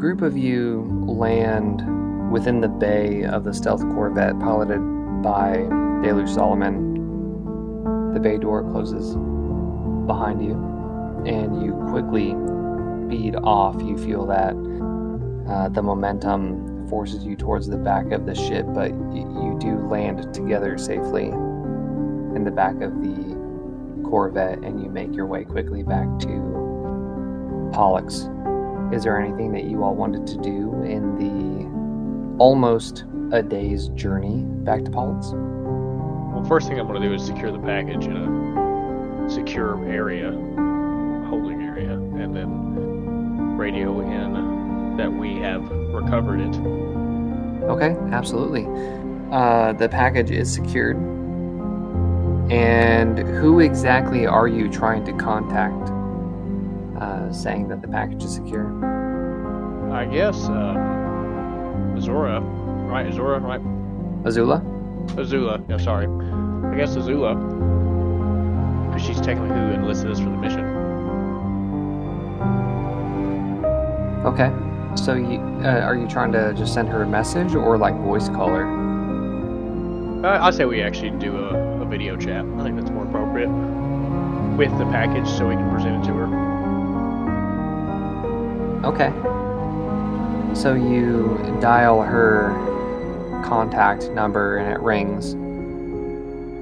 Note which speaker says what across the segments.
Speaker 1: group of you land within the bay of the stealth corvette piloted by Deluge Solomon. The bay door closes behind you, and you quickly speed off. You feel that uh, the momentum forces you towards the back of the ship, but y- you do land together safely in the back of the Corvette, and you make your way quickly back to Pollux. Is there anything that you all wanted to do in the almost a day's journey back to Pollux?
Speaker 2: Well, first thing I'm going to do is secure the package in a secure area, holding area, and then radio in that we have recovered it.
Speaker 1: Okay, absolutely. Uh, the package is secured. And who exactly are you trying to contact saying that the package is secure?
Speaker 2: I guess um, Azura, right? Azura, right?
Speaker 1: Azula?
Speaker 2: Azula. Yeah, sorry. I guess Azula, because she's technically who enlisted us for the mission.
Speaker 1: Okay. So you, uh, are you trying to just send her a message or like voice call her?
Speaker 2: I, I say we actually do a, a video chat. I think that's more appropriate with the package, so we can present it to her.
Speaker 1: Okay. So you dial her contact number and it rings,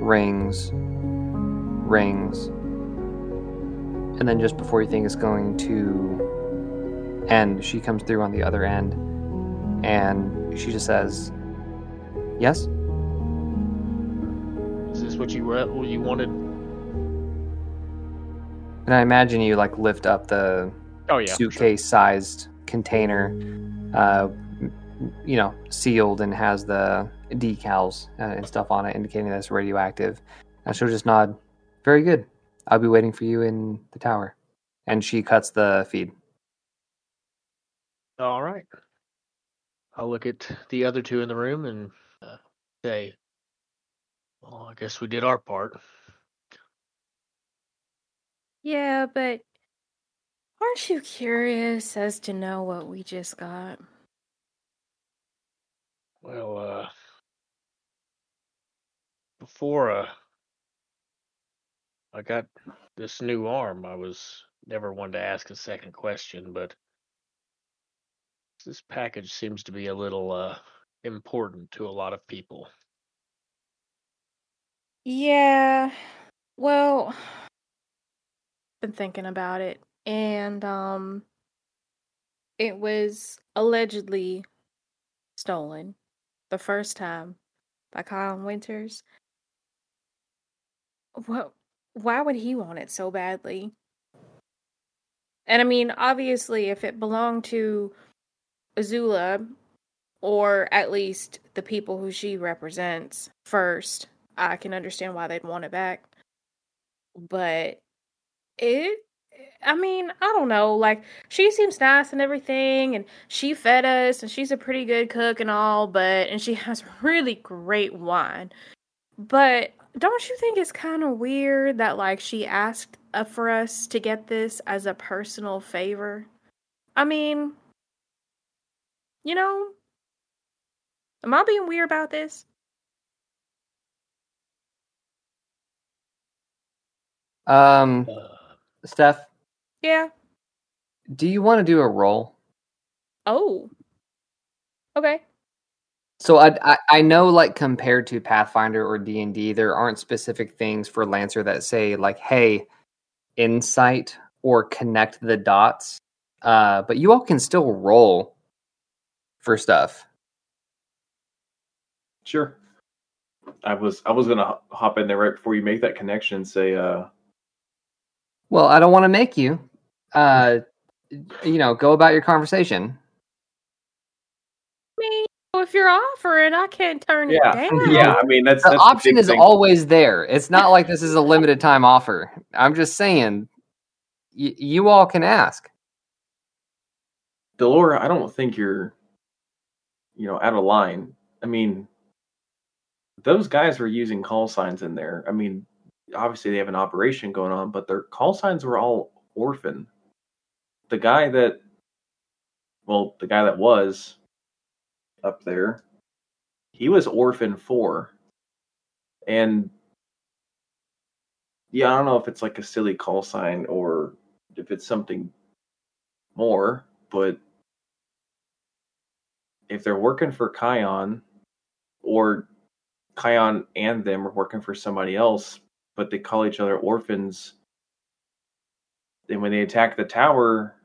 Speaker 1: rings, rings. And then just before you think it's going to end, she comes through on the other end and she just says, Yes?
Speaker 2: Is this what you were, what you wanted?
Speaker 1: And I imagine you like lift up the
Speaker 2: Oh yeah, for sure.
Speaker 1: suitcase sized container, uh, you know, sealed and has the decals uh, and stuff on it indicating that it's radioactive. And she'll just nod, Very good. I'll be waiting for you in the tower. And she cuts the feed.
Speaker 2: All right. I'll look at the other two in the room and uh, say, "Well, I guess we did our part."
Speaker 3: Yeah, but aren't you curious as to know what we just got?
Speaker 2: Well, uh, before uh, I got this new arm, I was never one to ask a second question, but this package seems to be a little uh important to a lot of people.
Speaker 3: Yeah. Well, been thinking about it and um it was allegedly stolen the first time by Kyle Winters. What why would he want it so badly? And I mean, obviously if it belonged to Azula or at least the people who she represents first, I can understand why they'd want it back. But it I mean, I don't know. Like, she seems nice and everything, and she fed us, and she's a pretty good cook and all, but, and she has really great wine. But don't you think it's kind of weird that, like, she asked uh, for us to get this as a personal favor? I mean, you know, am I being weird about this?
Speaker 1: Um,
Speaker 2: Uh,
Speaker 1: Steph,
Speaker 3: Yeah.
Speaker 1: do you want to do a roll?
Speaker 3: Oh. Okay.
Speaker 1: So I, I I know like compared to Pathfinder or D and D, there aren't specific things for Lancer that say like, "Hey, insight" or "connect the dots." Uh, but you all can still roll for stuff.
Speaker 4: Sure. I was I was gonna hop in there right before you make that connection and say, uh,
Speaker 1: Well, I don't want to make you. Uh, you know, go about your conversation.
Speaker 3: I mean, if you're offering, I can't turn
Speaker 4: yeah,
Speaker 3: it down.
Speaker 4: yeah. I mean that's
Speaker 1: The
Speaker 4: that's
Speaker 1: option
Speaker 4: big
Speaker 1: is
Speaker 4: thing.
Speaker 1: always there. It's not like this is a limited time offer. I'm just saying, y- you all can ask.
Speaker 4: Delora. I don't think you're, you know, out of line. I mean, those guys were using call signs in there. I mean, obviously they have an operation going on, but their call signs were all orphan. The guy that well, the guy that was up there, he was orphan four, and yeah, I don't know if it's like a silly call sign or if it's something more, but if they're working for Kion or Kion and them are working for somebody else, but they call each other orphans, And when they attack the tower,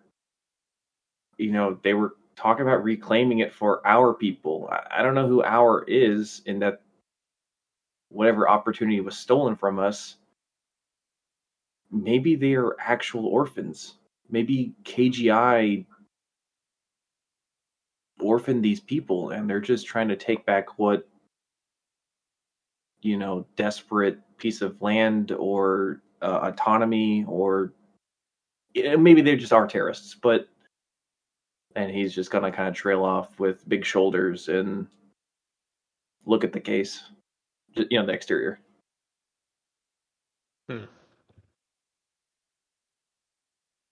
Speaker 4: you know, they were talking about reclaiming it for our people. I, I don't know who our is in that whatever opportunity was stolen from us. Maybe they are actual orphans. Maybe KGI orphaned these people and they're just trying to take back what you know desperate piece of land or uh, autonomy or maybe they just are terrorists but and he's just gonna kind of trail off with big shoulders and look at the case you know the exterior
Speaker 2: hmm.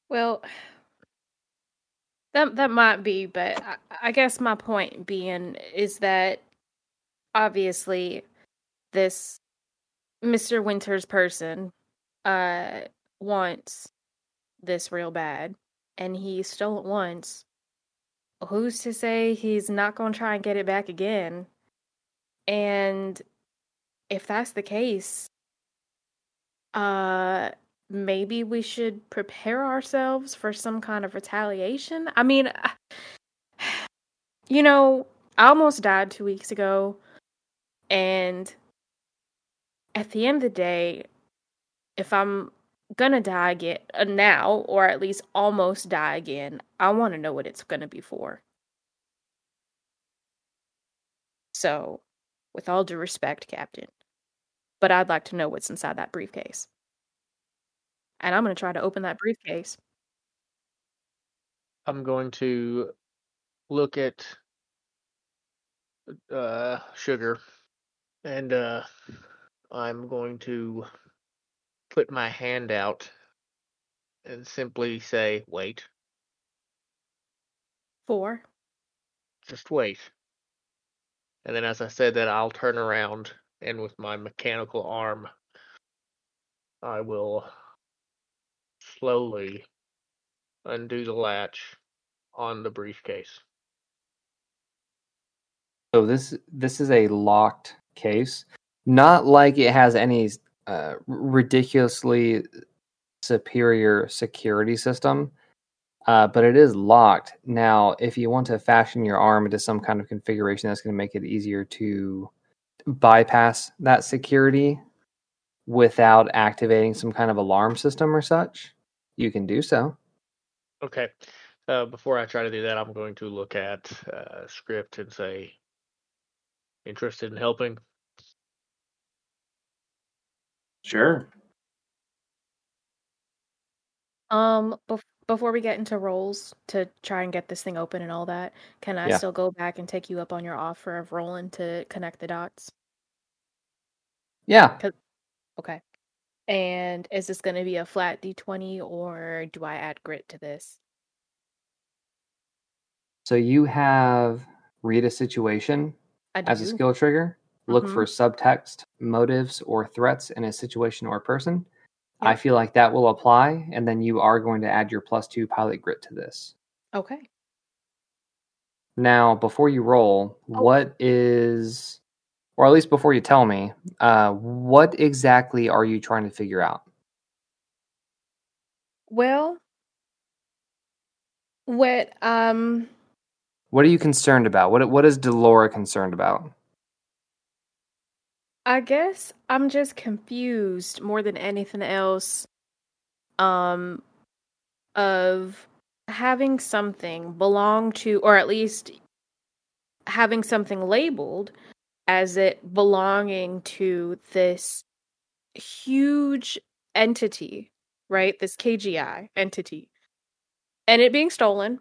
Speaker 3: well that that might be, but I, I guess my point being is that obviously this Mr. Winters person uh wants this real bad and he stole it once. Who's to say he's not going to try and get it back again? And if that's the case, uh maybe we should prepare ourselves for some kind of retaliation. I mean, you know, I almost died two weeks ago, and at the end of the day, if I'm gonna die again uh, now, or at least almost die again, I want to know what it's gonna be for. So, with all due respect, Captain, but I'd like to know what's inside that briefcase and I'm to try to open that briefcase.
Speaker 2: I'm going to look at uh, sugar, and uh, I'm going to put my hand out and simply say, "Wait."
Speaker 3: Four.
Speaker 2: Just wait. And then, as I said that, I'll turn around and with my mechanical arm, I will slowly undo the latch on the briefcase.
Speaker 1: So this this is a locked case, not like it has any uh, ridiculously superior security system, uh, but it is locked. Now, if you want to fashion your arm into some kind of configuration that's going to make it easier to bypass that security without activating some kind of alarm system or such, you can do so.
Speaker 2: Okay. Uh, before I try to do that, I'm going to look at uh, script and say, interested in helping.
Speaker 4: Sure.
Speaker 3: Um, bef- before we get into rolls to try and get this thing open and all that, can I
Speaker 1: Yeah.
Speaker 3: still go back and take you up on your offer of rolling to connect the dots?
Speaker 1: Yeah.
Speaker 3: Okay. And is this going to be a flat d20 or do I add grit to this?
Speaker 1: So you have read a situation
Speaker 3: I
Speaker 1: as a
Speaker 3: do.
Speaker 1: skill trigger. Look
Speaker 3: Mhm.
Speaker 1: for subtext, motives, or threats in a situation or person. I feel like that will apply, and then you are going to add your plus two pilot grit to this.
Speaker 3: Okay.
Speaker 1: Now, before you roll,
Speaker 3: Oh.
Speaker 1: what is, or at least before you tell me, uh, what exactly are you trying to figure out?
Speaker 3: Well, what um
Speaker 1: What are you concerned about? What what is Delora concerned about?
Speaker 3: I guess I'm just confused more than anything else um of having something belong to or at least having something labeled as it belonging to this huge entity, right? This KGI entity. And it being stolen.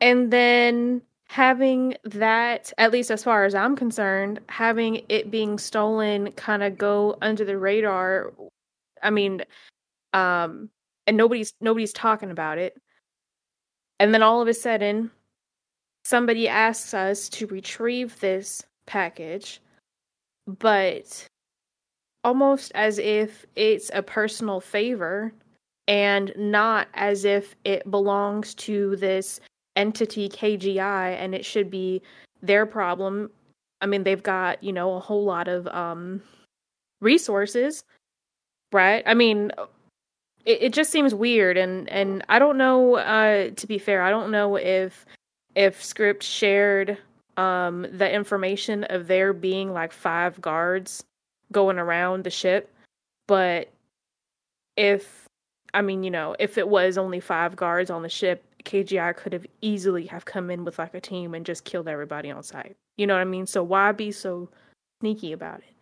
Speaker 3: And then having that, at least as far as I'm concerned, having it being stolen kind of go under the radar. I mean, um, and nobody's nobody's talking about it. And then all of a sudden, somebody asks us to retrieve this package, but almost as if it's a personal favor and not as if it belongs to this entity KGI and it should be their problem. I mean, they've got, you know, a whole lot of um resources, right? I mean, it, it just seems weird and and I don't know uh to be fair, I don't know if if script shared um the information of there being like five guards going around the ship, but if I mean, you know, if it was only five guards on the ship, KGI could have easily have come in with like a team and just killed everybody on sight. You know what I mean? So why be so sneaky about it?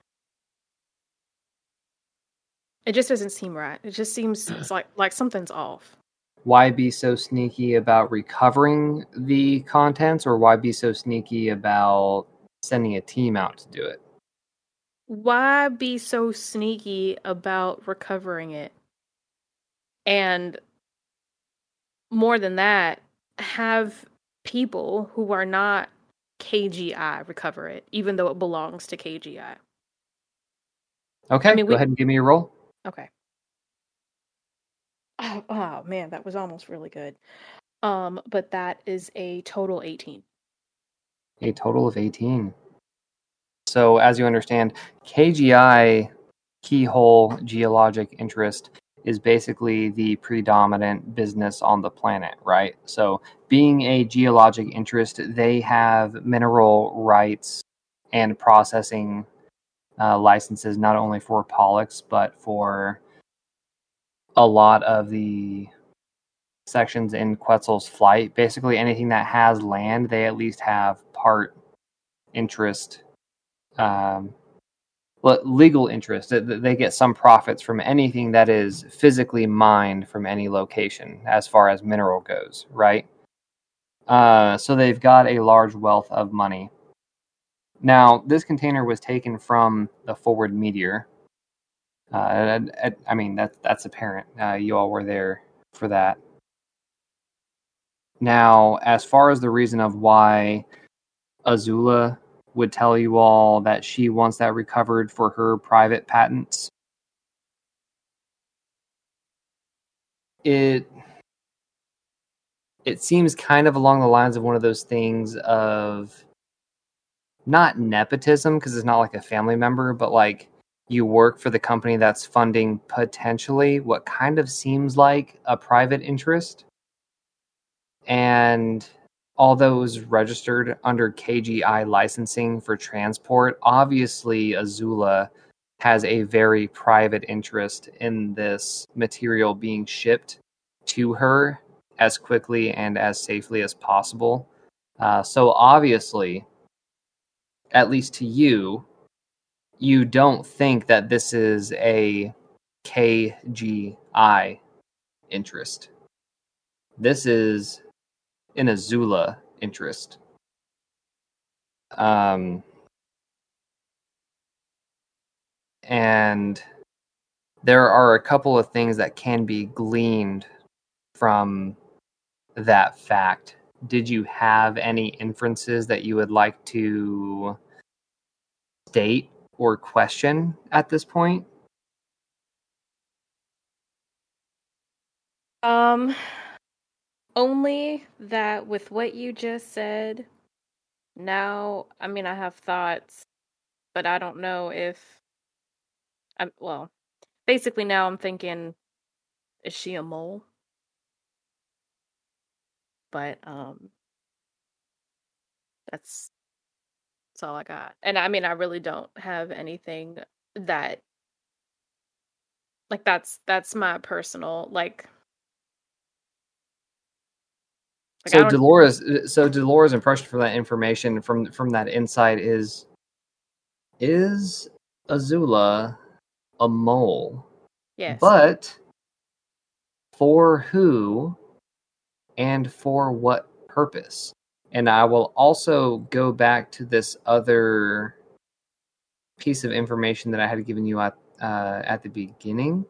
Speaker 3: It just doesn't seem right. It just seems it's like like something's off.
Speaker 1: Why be so sneaky about recovering the contents, or why be so sneaky about sending a team out to do it?
Speaker 3: Why be so sneaky about recovering it? And more than that, have people who are not KGI recover it, even though it belongs to KGI.
Speaker 1: Okay,
Speaker 3: I mean,
Speaker 1: go
Speaker 3: we-
Speaker 1: ahead and give me a roll.
Speaker 3: Okay. Oh, oh man, that was almost really good. Um, but that is a total 18.
Speaker 1: A total of 18. So, as you understand, KGI, Keyhole Geologic Interest, is basically the predominant business on the planet, right? So, being a geologic interest, they have mineral rights and processing uh, licenses not only for Pollux, but for a lot of the sections in Quetzal's flight. Basically, anything that has land, they at least have part interest, um, legal interest. They- They get some profits from anything that is physically mined from any location, as far as mineral goes, right? Uh, so they've got a large wealth of money. Now, this container was taken from the forward meteor. Uh, and- I mean, that, that's apparent. Uh, you all were there for that. Now, as far as the reason of why Azula would tell you all that she wants that recovered for her private patents, it it seems kind of along the lines of one of those things of not nepotism because it's not like a family member, but like you work for the company that's funding potentially what kind of seems like a private interest. And although those registered under KGI licensing for transport, obviously Azula has a very private interest in this material being shipped to her as quickly and as safely as possible. Uh, so obviously, at least to you, you don't think that this is a KGI interest. This is an Azula interest. Um, and there are a couple of things that can be gleaned from that fact. Did you have any inferences that you would like to state or question at this point?
Speaker 3: Um, only that with what you just said, now, I mean, I have thoughts, but I don't know if I'm, well, basically now I'm thinking, is she a mole? But, um, that's, that's all I got. And I mean, I really don't have anything that, like, that's, that's my personal, like, Like,
Speaker 1: so Dolores, so Dolores' impression from that information from from that insight is is Azula a mole?
Speaker 3: yes.
Speaker 1: But for who and for what purpose? And I will also go back to this other piece of information that I had given you at uh, at the beginning.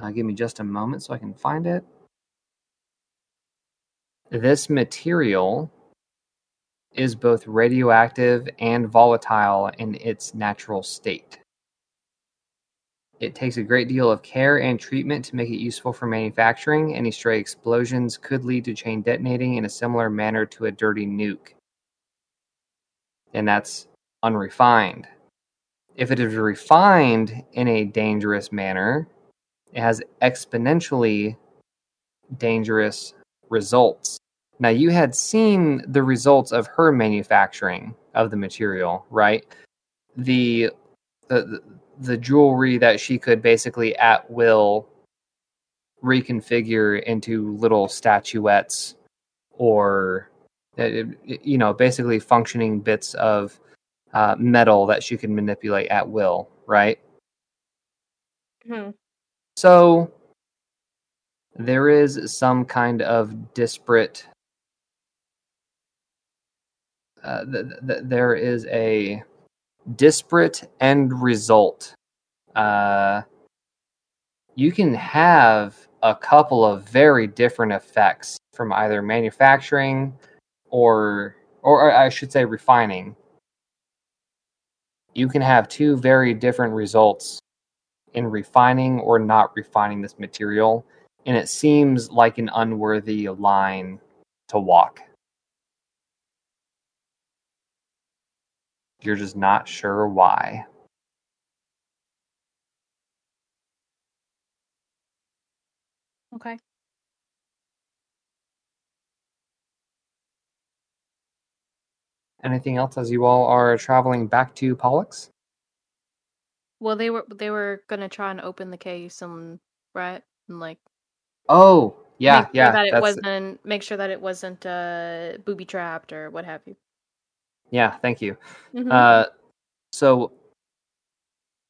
Speaker 1: Uh, give me just a moment so I can find it. This material is both radioactive and volatile in its natural state. It takes a great deal of care and treatment to make it useful for manufacturing. Any stray explosions could lead to chain detonating in a similar manner to a dirty nuke. And that's unrefined. If it is refined in a dangerous manner, it has exponentially dangerous results. Now, you had seen the results of her manufacturing of the material, right? The, the, the jewelry that she could basically at will reconfigure into little statuettes or uh, you know basically functioning bits of uh, metal that she could manipulate at will right
Speaker 3: Hmm.
Speaker 1: so there is some kind of disparate uh, th- th- there is a disparate end result. Uh, you can have a couple of very different effects from either manufacturing or, or I should say, refining. You can have two very different results in refining or not refining this material, and it seems like an unworthy line to walk. You're just not sure why.
Speaker 3: Okay.
Speaker 1: Anything else as you all are traveling back to Pollux?
Speaker 3: Well, they were they were gonna try and open the case and right and like
Speaker 1: Oh, yeah,
Speaker 3: make sure
Speaker 1: yeah.
Speaker 3: that it wasn't make sure that it wasn't uh booby trapped or what have you.
Speaker 1: Yeah, thank you.
Speaker 3: Mhm.
Speaker 1: Uh, so,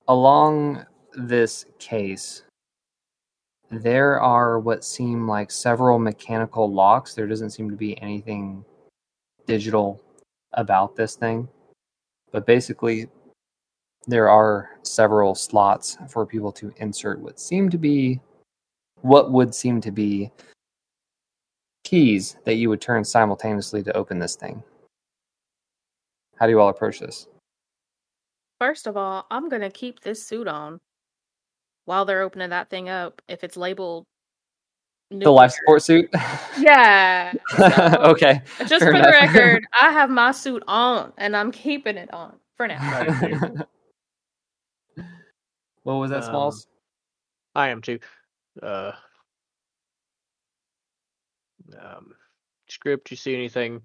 Speaker 1: along this case, there are what seem like several mechanical locks. There doesn't seem to be anything digital about this thing. But basically, there are several slots for people to insert what seem to be what would seem to be keys that you would turn simultaneously to open this thing. How do you all approach this?
Speaker 3: First of all, I'm gonna keep this suit on while they're opening that thing up. If it's labeled
Speaker 1: The life support suit?
Speaker 3: Yeah. So,
Speaker 1: okay.
Speaker 3: Just
Speaker 1: fair
Speaker 3: for the record, I have my suit on and I'm keeping it on for now.
Speaker 1: what was that,
Speaker 2: Um,
Speaker 1: Smalls?
Speaker 2: I am too. Uh, um, script. You see anything?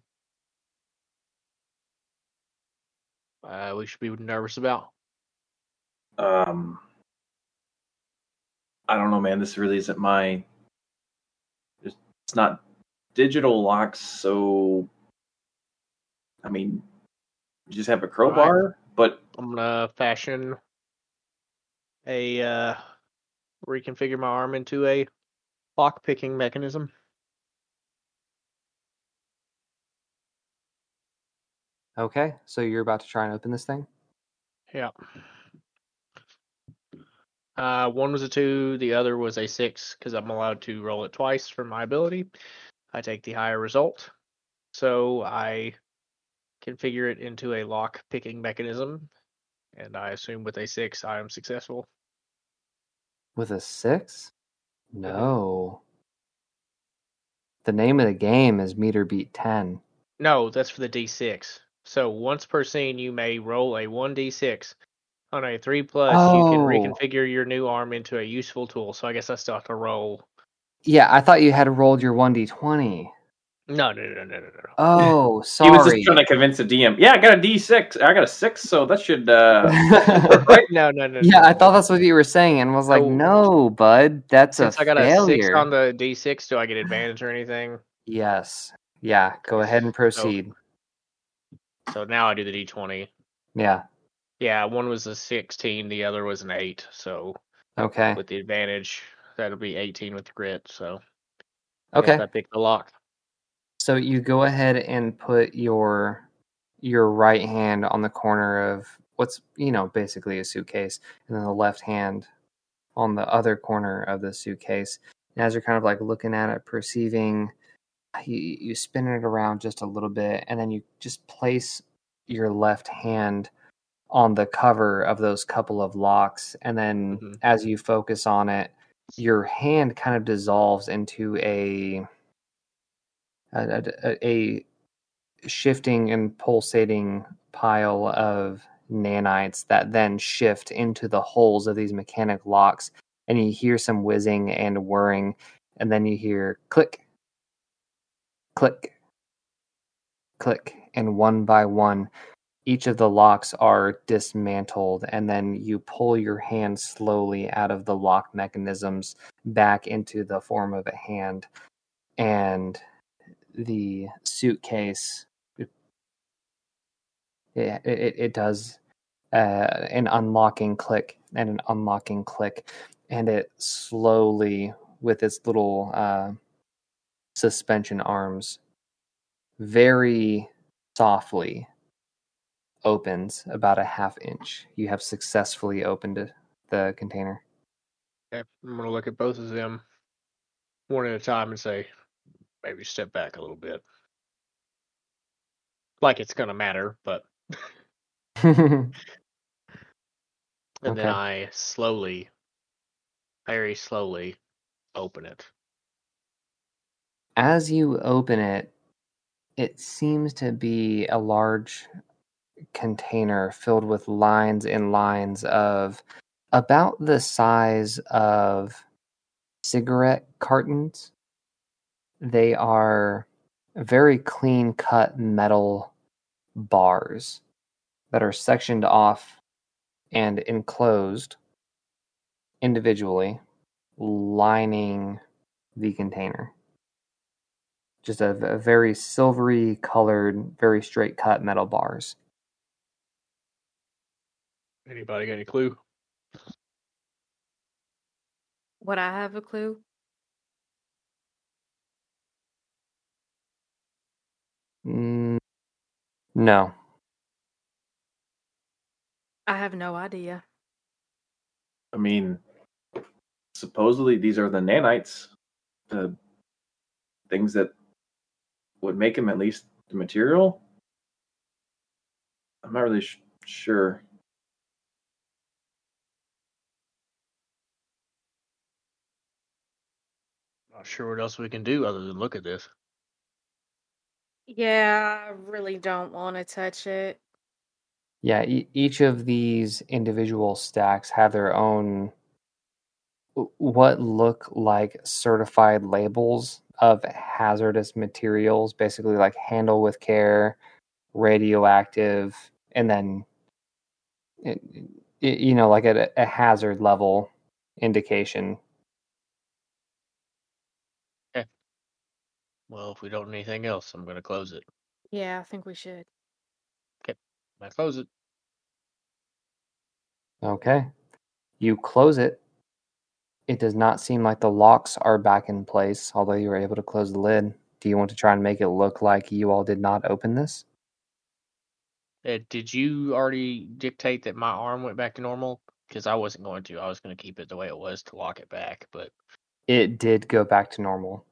Speaker 2: Uh, we should be nervous about.
Speaker 4: Um, I don't know, man. This really isn't my. It's not digital locks, so. I mean, you just have a crowbar, but
Speaker 2: I'm gonna fashion a uh, reconfigure my arm into a lock picking mechanism.
Speaker 1: Okay, so you're about to try and open this thing?
Speaker 2: Yeah. Uh, one was a two, the other was a six, because I'm allowed to roll it twice for my ability. I take the higher result, so I configure it into a lock picking mechanism, and I assume with a six I am successful.
Speaker 1: With a six? No. The name of the game is meter beat 10.
Speaker 2: No, that's for the d6. So once per scene, you may roll a 1d6. On a 3 plus, you can
Speaker 1: Oh.
Speaker 2: reconfigure your new arm into a useful tool. So I guess I still have to roll.
Speaker 1: Yeah, I thought you had rolled your 1d20.
Speaker 2: No, no, no, no, no, no. no.
Speaker 1: Oh,
Speaker 4: he was just trying to convince the DM. Yeah, I got a D six. I got a six, so that should. uh
Speaker 1: right?
Speaker 2: No, no, no.
Speaker 1: Yeah,
Speaker 2: no,
Speaker 1: I
Speaker 2: no.
Speaker 1: thought that's what you were saying, and was like,
Speaker 2: So-
Speaker 1: no, bud, that's a
Speaker 2: Since
Speaker 1: a
Speaker 2: I got
Speaker 1: failure.
Speaker 2: a 6 on the d6, do I get advantage or anything?
Speaker 1: Yes. Yeah, go ahead and proceed.
Speaker 2: So now I do the d20.
Speaker 1: Yeah.
Speaker 2: Yeah, one was a 16, the other was an 8. So
Speaker 1: Okay.
Speaker 2: with the advantage, that'll be 18 with the grit. So I
Speaker 1: Okay.
Speaker 2: I picked the lock.
Speaker 1: So you go ahead and put your your right hand on the corner of what's you know basically a suitcase, and then the left hand on the other corner of the suitcase. And as you're kind of like looking at it, perceiving you, you spin it around just a little bit, and then you just place your left hand on the cover of those couple of locks, and then
Speaker 2: Mhm.
Speaker 1: as you focus on it, your hand kind of dissolves into a a, a, a shifting and pulsating pile of nanites that then shift into the holes of these mechanic locks and you hear some whizzing and whirring and then you hear click click click and one by one each of the locks are dismantled and then you pull your hand slowly out of the lock mechanisms back into the form of a hand and the suitcase it it, it, does uh, an unlocking click and an unlocking click and it slowly with its little uh, suspension arms very softly opens about a half inch you have successfully opened the container
Speaker 2: Okay, I'm gonna look at both of them one at a time and say, maybe step back a little bit. Like it's gonna matter, but and
Speaker 1: Okay.
Speaker 2: then I slowly, very slowly, open it.
Speaker 1: As you open it, it seems to be a large container filled with lines and lines of about the size of cigarette cartons. They are very clean cut metal bars that are sectioned off and enclosed individually, lining the container just a, a very silvery colored, very straight cut metal bars.
Speaker 2: Anybody got any clue?
Speaker 3: Would I have a clue?
Speaker 1: Mm, no.
Speaker 3: I have no idea.
Speaker 4: I mean, supposedly these are the nanites, the things that would make them at least the material. I'm not really sh- sure.
Speaker 2: Not sure what else we can do other than look at this.
Speaker 3: Yeah, I really don't want to touch it.
Speaker 1: Yeah, e- each of these individual stacks have their own what look like certified labels of hazardous materials, basically like handle with care, radioactive, and then it, it, you know like a, a hazard level indication. Okay.
Speaker 2: Well, if we don't do anything else, I'm gonna close it.
Speaker 3: Yeah, I think we should.
Speaker 2: Okay, I close it.
Speaker 1: Okay. You close it. It does not seem like the locks are back in place, although you were able to close the lid. Do you want to try and make it look like you all did not open this?
Speaker 2: Uh, did you already dictate that my arm went back to normal? Because I wasn't going to. I was going to keep it the way it was to lock it back. But
Speaker 1: It did go back to normal.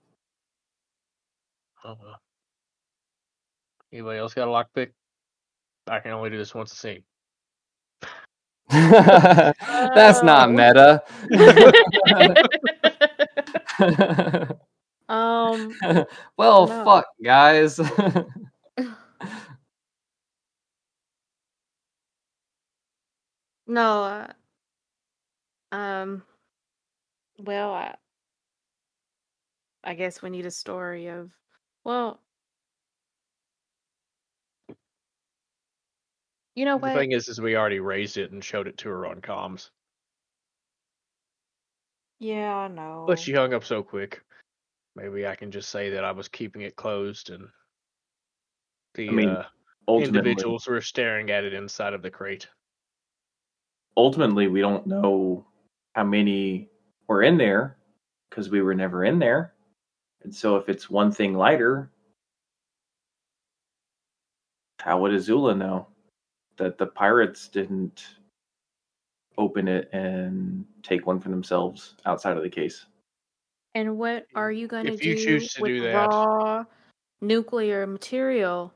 Speaker 2: oh. Anybody else got a lockpick? I can only do this once a scene.
Speaker 1: That's not
Speaker 3: Oh.
Speaker 1: meta.
Speaker 3: um,
Speaker 1: well,
Speaker 3: No.
Speaker 1: fuck, guys.
Speaker 3: no, uh, um, well, I, I guess we need a story of, well, you know
Speaker 2: The
Speaker 3: what?
Speaker 2: thing is, is we already raised it and showed it to her on comms,
Speaker 3: Yeah, I know.
Speaker 2: but she hung up so quick. Maybe I can just say that I was keeping it closed and the
Speaker 4: I mean,
Speaker 2: uh, individuals were staring at it inside of the crate.
Speaker 4: ultimately, we don't know how many were in there because we were never in there. And so, if it's one thing lighter, how would Azula know that the pirates didn't open it and take one for themselves outside of the case?
Speaker 3: And what are you going to
Speaker 2: If
Speaker 3: do
Speaker 2: you choose to
Speaker 3: with
Speaker 2: do that-
Speaker 3: raw nuclear material?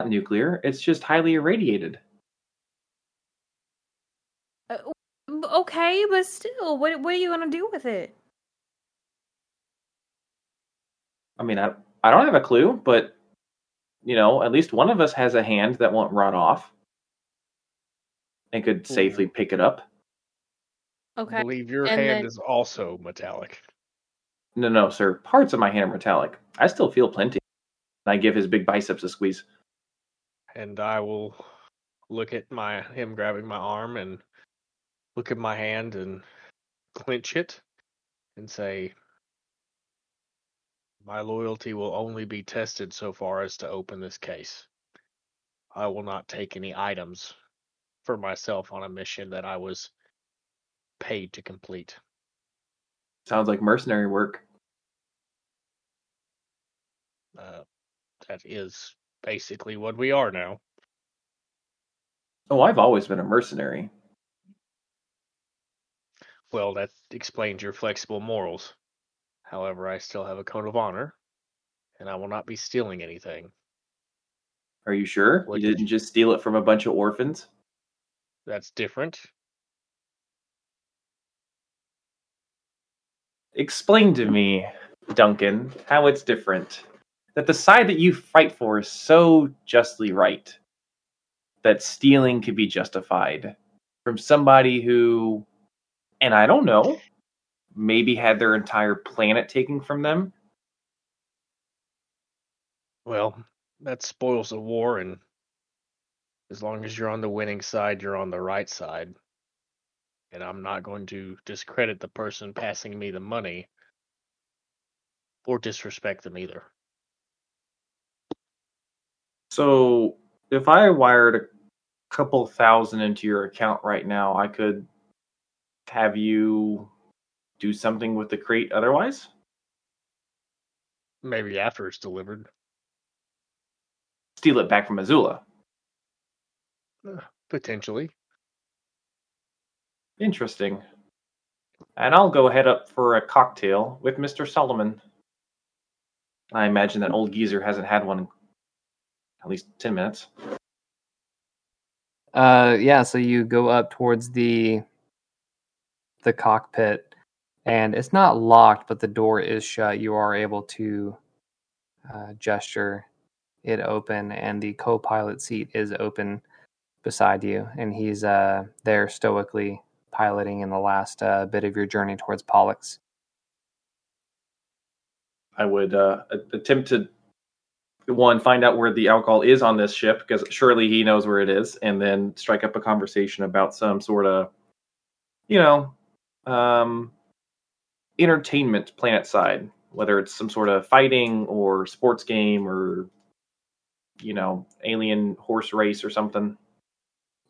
Speaker 4: Not nuclear. It's just highly irradiated.
Speaker 3: Uh, okay, but still, what what are you going to do with it?
Speaker 4: I mean, I I don't have a clue, but you know, at least one of us has a hand that won't rot off and could safely pick it up.
Speaker 3: Okay.
Speaker 2: I believe your
Speaker 3: and
Speaker 2: hand
Speaker 3: then-
Speaker 2: is also metallic.
Speaker 4: No, no, sir. Parts of my hand are metallic. I still feel plenty. And I give his big biceps a squeeze.
Speaker 2: and I will look at my him grabbing my arm and look at my hand and clench it and say my loyalty will only be tested so far as to open this case. I will not take any items for myself on a mission that I was paid to complete.
Speaker 4: Sounds like mercenary work.
Speaker 2: Uh, that is basically what we are now.
Speaker 4: Oh, I've always been a mercenary.
Speaker 2: Well, that explains your flexible morals. However, I still have a code of honor, and I will not be stealing anything.
Speaker 4: Are you sure?
Speaker 2: What
Speaker 4: you
Speaker 2: did
Speaker 4: didn't just steal it from a bunch of orphans?
Speaker 2: That's different.
Speaker 4: Explain to me, Duncan, how it's different. That the side that you fight for is so justly right that stealing could be justified from somebody who, and I don't know, maybe had their entire planet taken from them.
Speaker 2: Well, that spoils the war, and as long as you're on the winning side, you're on the right side. And I'm not going to discredit the person passing me the money or disrespect them either.
Speaker 4: So if I wired a couple thousand into your account right now, I could have you do something with the crate otherwise?
Speaker 2: Maybe after it's delivered.
Speaker 4: Steal it back from Azula.
Speaker 2: Potentially.
Speaker 4: Interesting. And I'll go head up for a cocktail with Mr. Solomon. I imagine that old geezer hasn't had one in at least 10 minutes.
Speaker 1: Uh, yeah. So you go up towards the the cockpit, and it's not locked, but the door is shut. You are able to uh, gesture it open, and the co-pilot seat is open beside you, and he's uh, there stoically piloting in the last uh, bit of your journey towards Pollux.
Speaker 4: I would uh, attempt to one find out where the alcohol is on this ship because surely he knows where it is, and then strike up a conversation about some sort of, you know, um, entertainment planet side, whether it's some sort of fighting or sports game or, you know, alien horse race or something.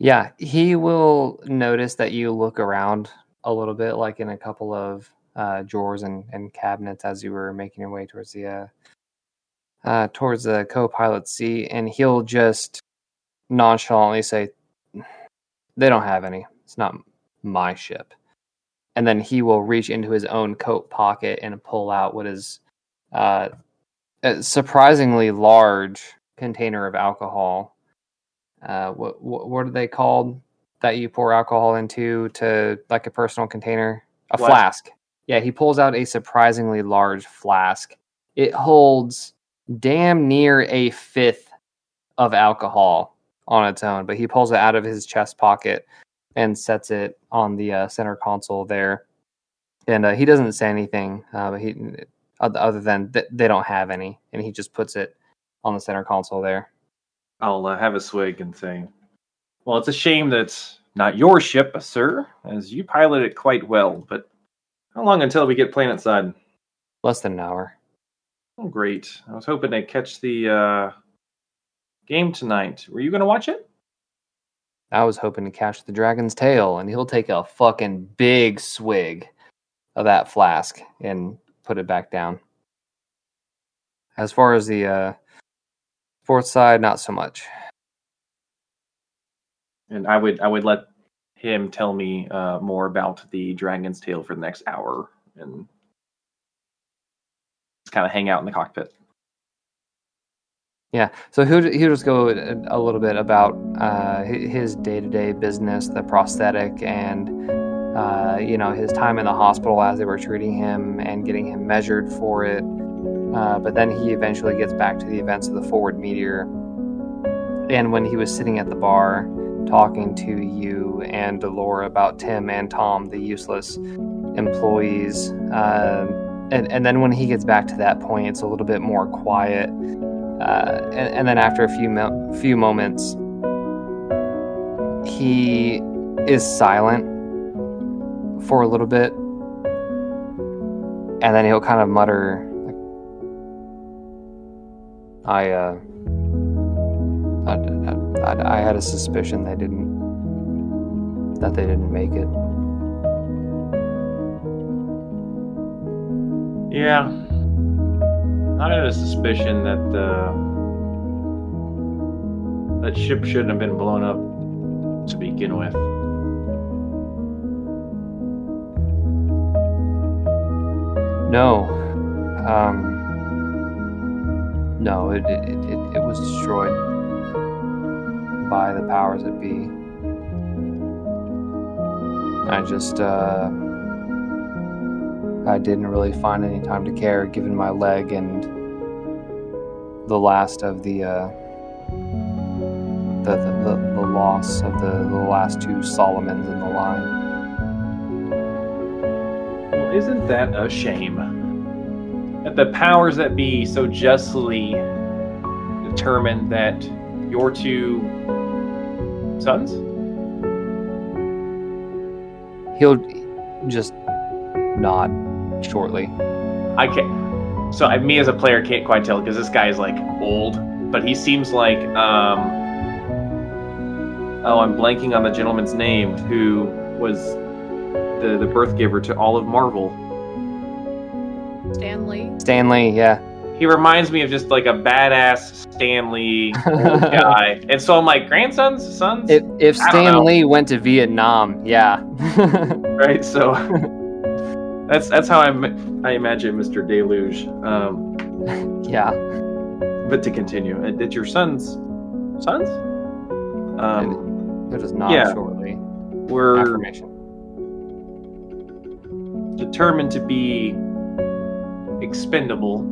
Speaker 1: Yeah, he will notice that you look around a little bit, like in a couple of uh, drawers and, and cabinets as you were making your way towards the uh, uh, towards the co-pilot seat, and he'll just nonchalantly say, "They don't have any. It's not my ship." And then he will reach into his own coat pocket and pull out what is uh, a surprisingly large container of alcohol uh, what, what what are they called that you pour alcohol into to like a personal container? A
Speaker 4: Flask.
Speaker 1: flask. Yeah, he pulls out a surprisingly large flask. It holds damn near a fifth of alcohol on its own, but he pulls it out of his chest pocket and sets it on the uh, center console there. And uh, he doesn't say anything, uh, but he other than th- they don't have any, and he just puts it on the center console there.
Speaker 4: I'll uh, have a swig and say, Well, it's a shame that it's not your ship, sir, as you pilot it quite well, but how long until we get planet side?
Speaker 1: Less than an hour.
Speaker 4: Oh, great. I was hoping to catch the uh, game tonight. Were you going to watch it?
Speaker 1: I was hoping to catch the dragon's tail, and he'll take a fucking big swig of that flask and put it back down. As far as the uh, sports side, not so much.
Speaker 4: And I would I would let him tell me uh, more about the Dragon's Tail for the next hour, and just kind of hang out in the cockpit.
Speaker 1: Yeah, so he'll he'll just go a little bit about uh, his day to day business, the prosthetic, and uh, you know his time in the hospital as they were treating him and getting him measured for it. Uh, but then he eventually gets back to the events of the forward meteor, and when he was sitting at the bar talking to you and Delora about Tim and Tom, the useless employees. Uh, and, and then when he gets back to that point, it's a little bit more quiet uh, and, and, then after a few mo- few moments, he is silent for a little bit, and then he'll kind of mutter, "I, uh, I, I, I had a suspicion they didn't that they didn't make it."
Speaker 4: Yeah, I had a suspicion that uh, that ship shouldn't have been blown up to begin with.
Speaker 1: No. Um, no, it, it, it, it was destroyed by the powers that be. I just, uh, I didn't really find any time to care given my leg and the last of the uh, the, the, the, the, loss of the, the last two Solomons in the line.
Speaker 4: Well, isn't that a shame? That the powers that be so justly determined that your two sons?
Speaker 1: He'll just nod shortly.
Speaker 4: I can't. So I, me as a player can't quite tell because this guy is like old, but he seems like um. Oh, I'm blanking on the gentleman's name who was the the birth giver to all of Marvel.
Speaker 3: Stan Lee.
Speaker 1: Stanley, yeah.
Speaker 4: He reminds me of just like a badass Stan Lee guy, and so I'm like grandsons, sons.
Speaker 1: If if Stan Lee went to Vietnam, yeah.
Speaker 4: right. So that's that's how I, I imagine Mr. Deluge. Um,
Speaker 1: yeah.
Speaker 4: But to continue, uh, did your sons sons?
Speaker 1: Um, it is not yeah, shortly.
Speaker 4: We're determined to be expendable,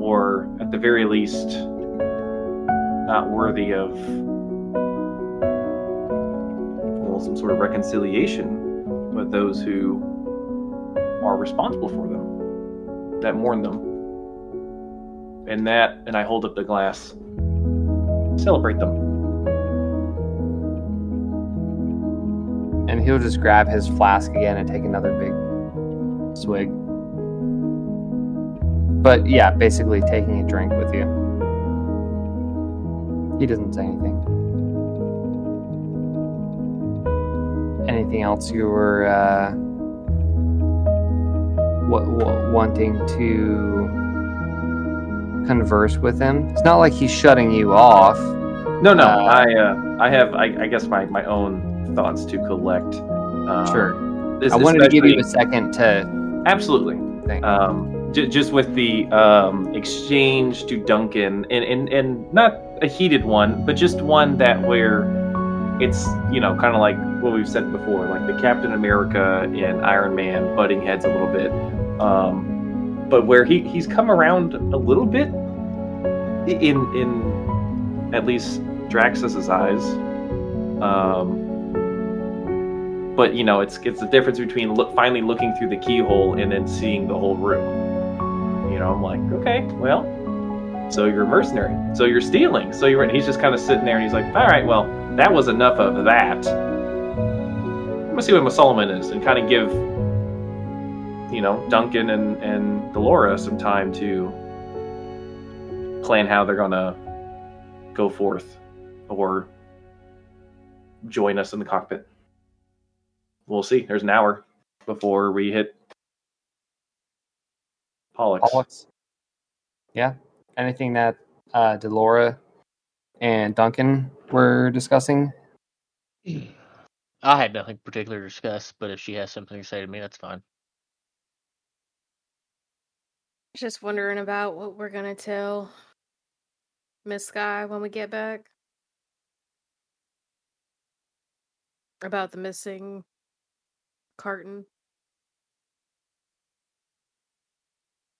Speaker 4: or at the very least, not worthy of well, some sort of reconciliation with those who are responsible for them, that mourn them. And that, and I hold up the glass, celebrate them.
Speaker 1: And he'll just grab his flask again and take another big swig. But yeah, basically taking a drink with you. He doesn't say anything. Anything else you were uh, w- wanting to converse with him. It's not like he's shutting you off.
Speaker 4: No, no. Uh, I uh, I have I, I, guess my, my own thoughts to collect.
Speaker 1: Um, sure. I wanted to give you a second to
Speaker 4: absolutely. Um, j- just with the um, exchange to Duncan, and, and and not a heated one, but just one that where it's you know kind of like what we've said before, like the Captain America and Iron Man butting heads a little bit. Um, but where he, he's come around a little bit in in at least Draxus's eyes. Um, but you know, it's it's the difference between look, finally looking through the keyhole and then seeing the whole room. You know, I'm like, okay, well, so you're a mercenary, so you're stealing, so you're. And he's just kind of sitting there, and he's like, all right, well, that was enough of that. I'm gonna see what my Solomon is, and kind of give you know, Duncan and, and Delora some time to plan how they're to go forth or join us in the cockpit. We'll see. There's an hour before we hit Pollux. Pollux.
Speaker 1: Yeah. Anything that uh, Delora and Duncan were discussing?
Speaker 2: I had nothing particular to discuss, but if she has something to say to me, that's fine.
Speaker 3: Just wondering about what we're gonna tell Miss Sky when we get back about the missing carton.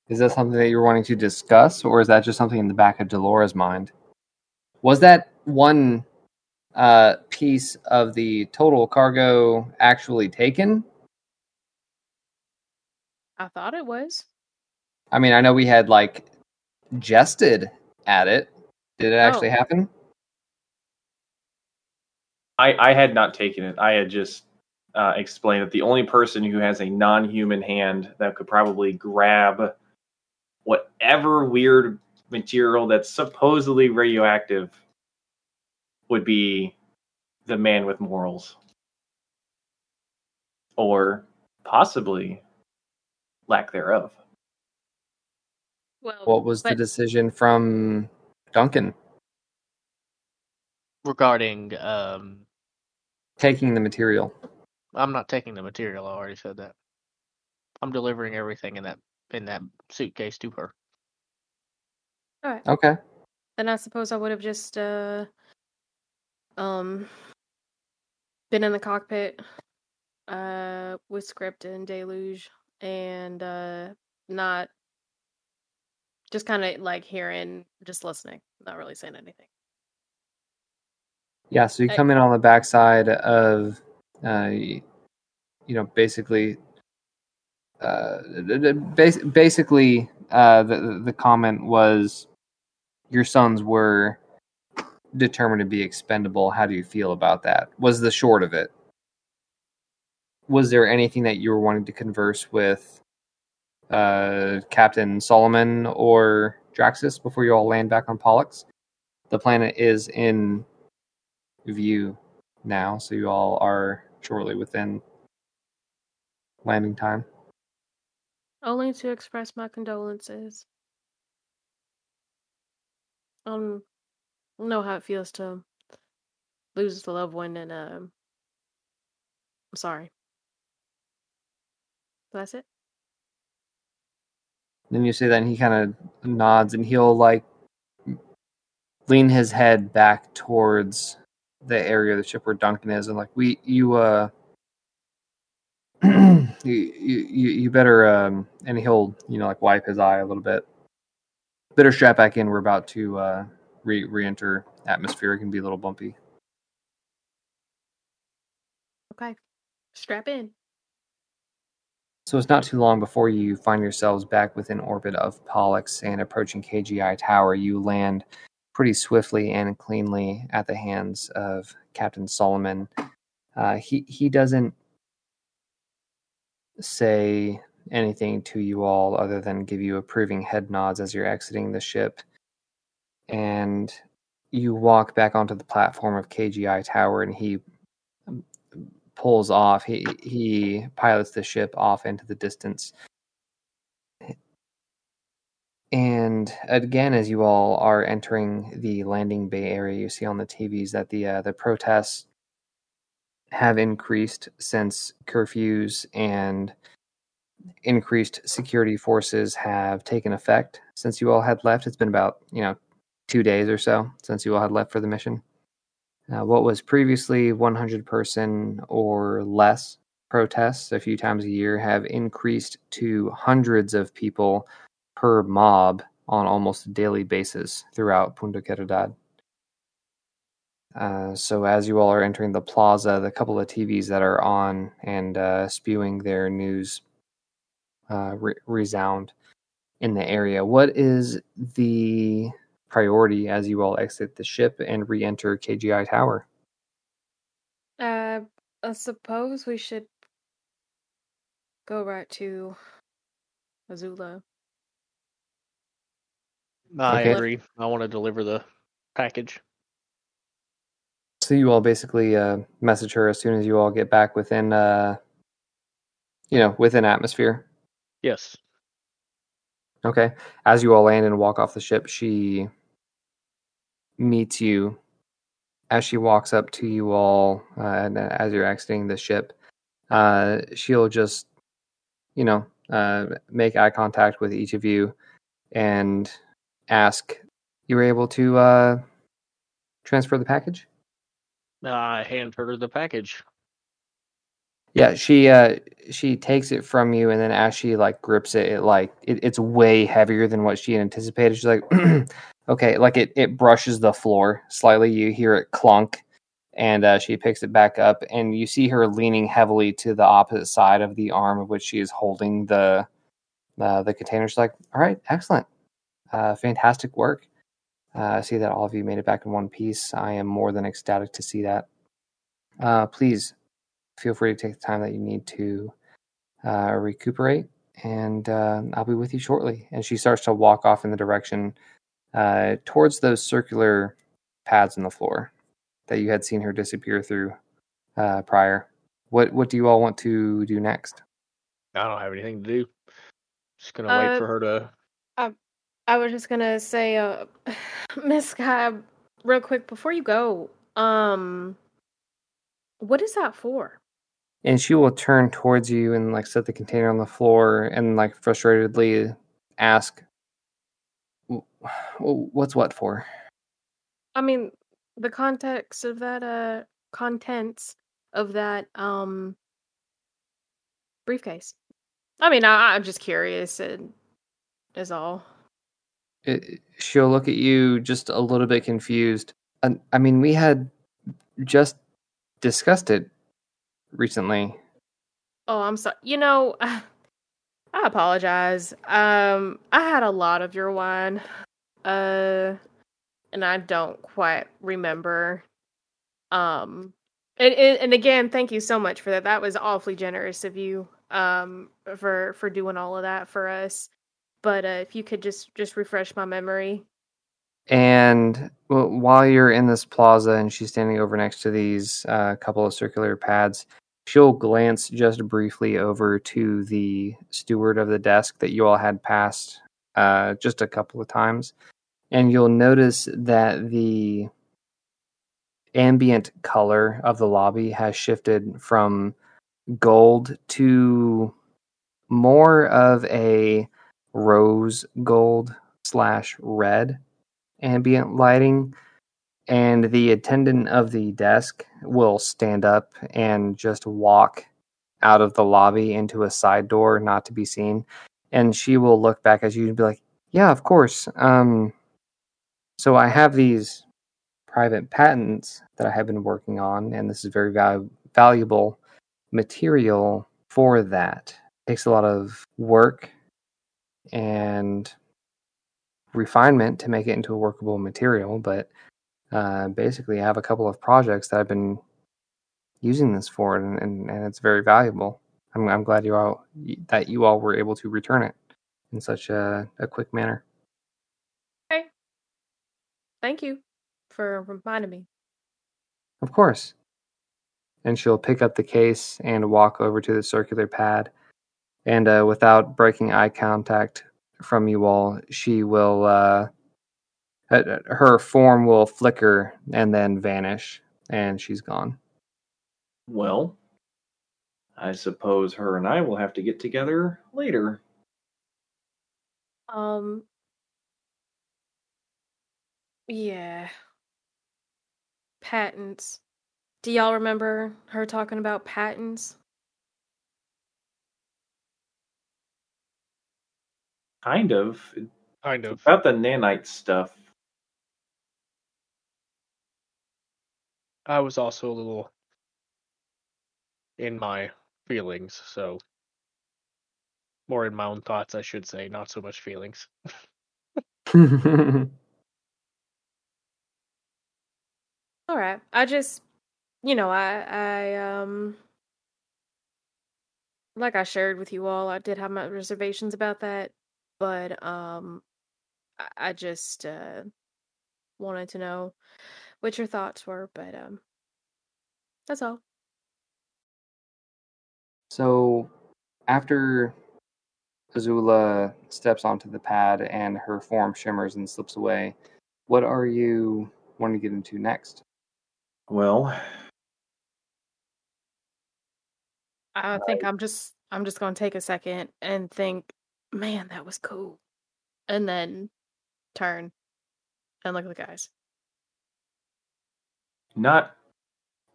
Speaker 1: Is that something that you're wanting to discuss, or is that just something in the back of Delora's mind? Was that one uh, piece of the total cargo actually taken?
Speaker 3: I thought it was.
Speaker 1: I mean, I know we had like jested at it. Did it actually
Speaker 3: Oh.
Speaker 1: happen?
Speaker 4: I, I had not taken it. I had just uh, explained that the only person who has a non-human hand that could probably grab whatever weird material that's supposedly radioactive would be the man with morals, or possibly lack thereof.
Speaker 3: Well,
Speaker 1: What was the decision from Duncan
Speaker 2: Regarding, um,
Speaker 1: taking the material?
Speaker 2: I'm not taking the material. I already said that. I'm delivering everything in that in that suitcase to her.
Speaker 3: all right.
Speaker 1: Okay.
Speaker 3: Then I suppose I would have just uh um been in the cockpit uh with script and deluge and uh not just kind of like hearing just listening not really saying anything
Speaker 1: Yeah, so you
Speaker 3: I-
Speaker 1: come in on the backside of, uh, you know, basically, uh, bas- basically, uh, the the- the comment was, your sons were determined to be expendable. How do you feel about that? Was the short of it. Was there anything that you were wanting to converse with uh, Captain Solomon or Draxus before you all land back on Pollux? The planet is in view now, so you all are shortly within landing time.
Speaker 3: Only to express my condolences. Um know how it feels to lose a loved one and um i'm sorry. That's it.
Speaker 1: Then you say that, and he kind of nods, and he'll like lean his head back towards the area of the ship where Duncan is, and like we, you, uh, you, you, you better, um, and he'll, you know, like wipe his eye a little bit. Better strap back in. We're about to uh, re re-enter atmosphere. It can be a little bumpy.
Speaker 3: okay strap in
Speaker 1: So it's not too long before you find yourselves back within orbit of Pollux and approaching KGI Tower. You land pretty swiftly and cleanly at the hands of Captain Solomon. Uh, he he doesn't say anything to you all other than give you approving head nods as you're exiting the ship, and you walk back onto the platform of KGI Tower, and he pulls off. He he pilots the ship off into the distance. And again, as you all are entering the landing bay area, you see on the TVs that the uh, the protests have increased since curfews and increased security forces have taken effect since you all had left. It's been about you know two days or so since you all had left for the mission. Uh, what was previously 100 person or less protests a few times a year have increased to hundreds of people per mob on almost a daily basis throughout Punta Queridad. Uh, so as you all are entering the plaza, the couple of TVs that are on and uh, spewing their news uh, re- resound in the area. What is the priority as you all exit the ship and re-enter KGI Tower?
Speaker 3: Uh, I suppose we should go right to Azula.
Speaker 2: I
Speaker 1: Okay.
Speaker 2: agree. I want to deliver the package.
Speaker 1: So you all basically uh, message her as soon as you all get back within, uh, you know, within atmosphere.
Speaker 2: Yes.
Speaker 1: Okay. As you all land and walk off the ship, she meets you as she walks up to you all, uh, and as you're exiting the ship. Uh, she'll just, you know, uh, make eye contact with each of you and ask, "You were able to uh, transfer the package?"
Speaker 2: I hand her the package.
Speaker 1: Yeah, she uh she takes it from you, and then as she like grips it, it like it, it's way heavier than what she anticipated. She's like, okay, like it it brushes the floor slightly. You hear it clunk, and uh, she picks it back up, and you see her leaning heavily to the opposite side of the arm of which she is holding the uh, the container. She's like, all right, excellent, uh, fantastic work. Uh, I see that all of you made it back in one piece. I am more than ecstatic to see that. Uh, please feel free to take the time that you need to uh, recuperate, and uh, I'll be with you shortly. And she starts to walk off in the direction uh, towards those circular pads in the floor that you had seen her disappear through uh, prior. What What do you all want to do next?
Speaker 2: I don't have anything to do. Just gonna wait
Speaker 3: Uh,
Speaker 2: for her to.
Speaker 3: I was just gonna say, uh, Miss Sky, real quick before you go, um, what is that for?
Speaker 1: And she will turn towards you and like set the container on the floor and like frustratedly ask, "W- w- "What's what for?"
Speaker 3: I mean, the context of that, uh, contents of that, um, briefcase. I mean, I, I'm just curious, and is all.
Speaker 1: It, she'll look at you just a little bit confused. And I mean, we had just discussed it recently.
Speaker 3: Oh, I'm sorry. You know, I apologize. Um, I had a lot of your wine, uh, and I don't quite remember. Um, and, and and again, thank you so much for that. That was awfully generous of you. Um, for for doing all of that for us. But uh, if you could just just refresh my memory.
Speaker 1: And well, while you're in this plaza and she's standing over next to these uh, couple of circular pads, she'll glance just briefly over to the steward of the desk that you all had passed uh, just a couple of times. And you'll notice that the ambient color of the lobby has shifted from gold to more of a rose gold slash red ambient lighting and the attendant of the desk will stand up and just walk out of the lobby into a side door not to be seen. And she will look back at you and be like yeah of course. Um so i have these private patents that i have been working on and this is very val- valuable material for that. Takes a lot of work and refinement to make it into a workable material but uh, basically I have a couple of projects that I've been using this for, and, and, and it's very valuable. I'm, I'm glad you all that you all were able to return it in such a, a quick manner. Okay.
Speaker 3: Thank you for reminding me.
Speaker 1: Of course. And she'll pick up the case and walk over to the circular pad. And uh, without breaking eye contact from you all, she will. Uh, uh, her form will flicker and then vanish, and she's gone.
Speaker 4: Well, I suppose her and I will have to get together later.
Speaker 3: Um. Yeah. Patents. Do y'all remember her talking about patents?
Speaker 4: Kind of.
Speaker 2: Kind of.
Speaker 4: About the nanite stuff.
Speaker 2: I was also a little in my feelings, so more in my own thoughts, I should say, not so much feelings.
Speaker 3: All right. I just, you know, I, I, um, like I shared with you all, I did have my reservations about that, but, um, I, I just, uh, wanted to know what your thoughts were, but, um, that's all.
Speaker 1: So after Azula steps onto the pad and her form shimmers and slips away, what are you wanting to get into next?
Speaker 4: Well,
Speaker 3: I think I'm just I'm just gonna take a second and think, man, that was cool. And then turn and look at the guys.
Speaker 4: Not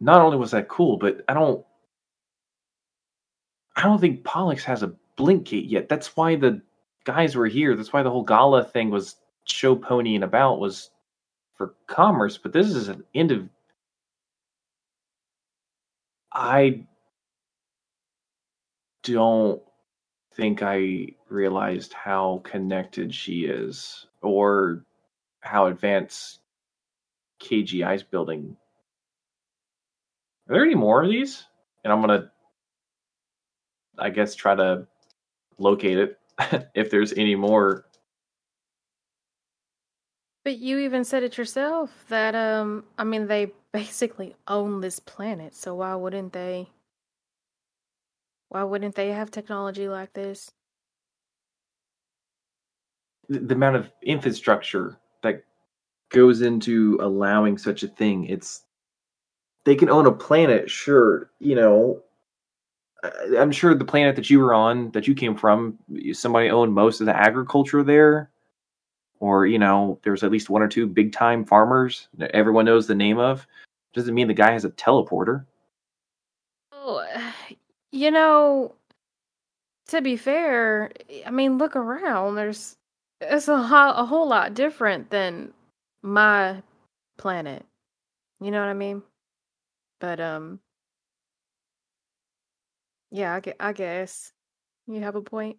Speaker 4: not only was that cool, but I don't I don't think Pollux has a blink gate yet. That's why the guys were here. That's why the whole gala thing was show ponying about was for commerce, but this is an end of I don't think I realized how connected she is or how advanced KGI's building. Are there any more of these? And I'm gonna, I guess, try to locate it if there's any more.
Speaker 3: But you even said it yourself that um I mean they basically own this planet, so why wouldn't they why wouldn't they have technology like this?
Speaker 4: The, the amount of infrastructure that goes into allowing such a thing. It's they can own a planet, sure. You know, I'm sure the planet that you were on, that you came from, somebody owned most of the agriculture there, or you know, there's at least one or two big time farmers that everyone knows the name of. Doesn't mean the guy has a teleporter.
Speaker 3: You know, to be fair, I mean, look around. There's it's a ho- a whole lot different than my planet. You know what I mean? But um, yeah, I, gue- I guess you have a point.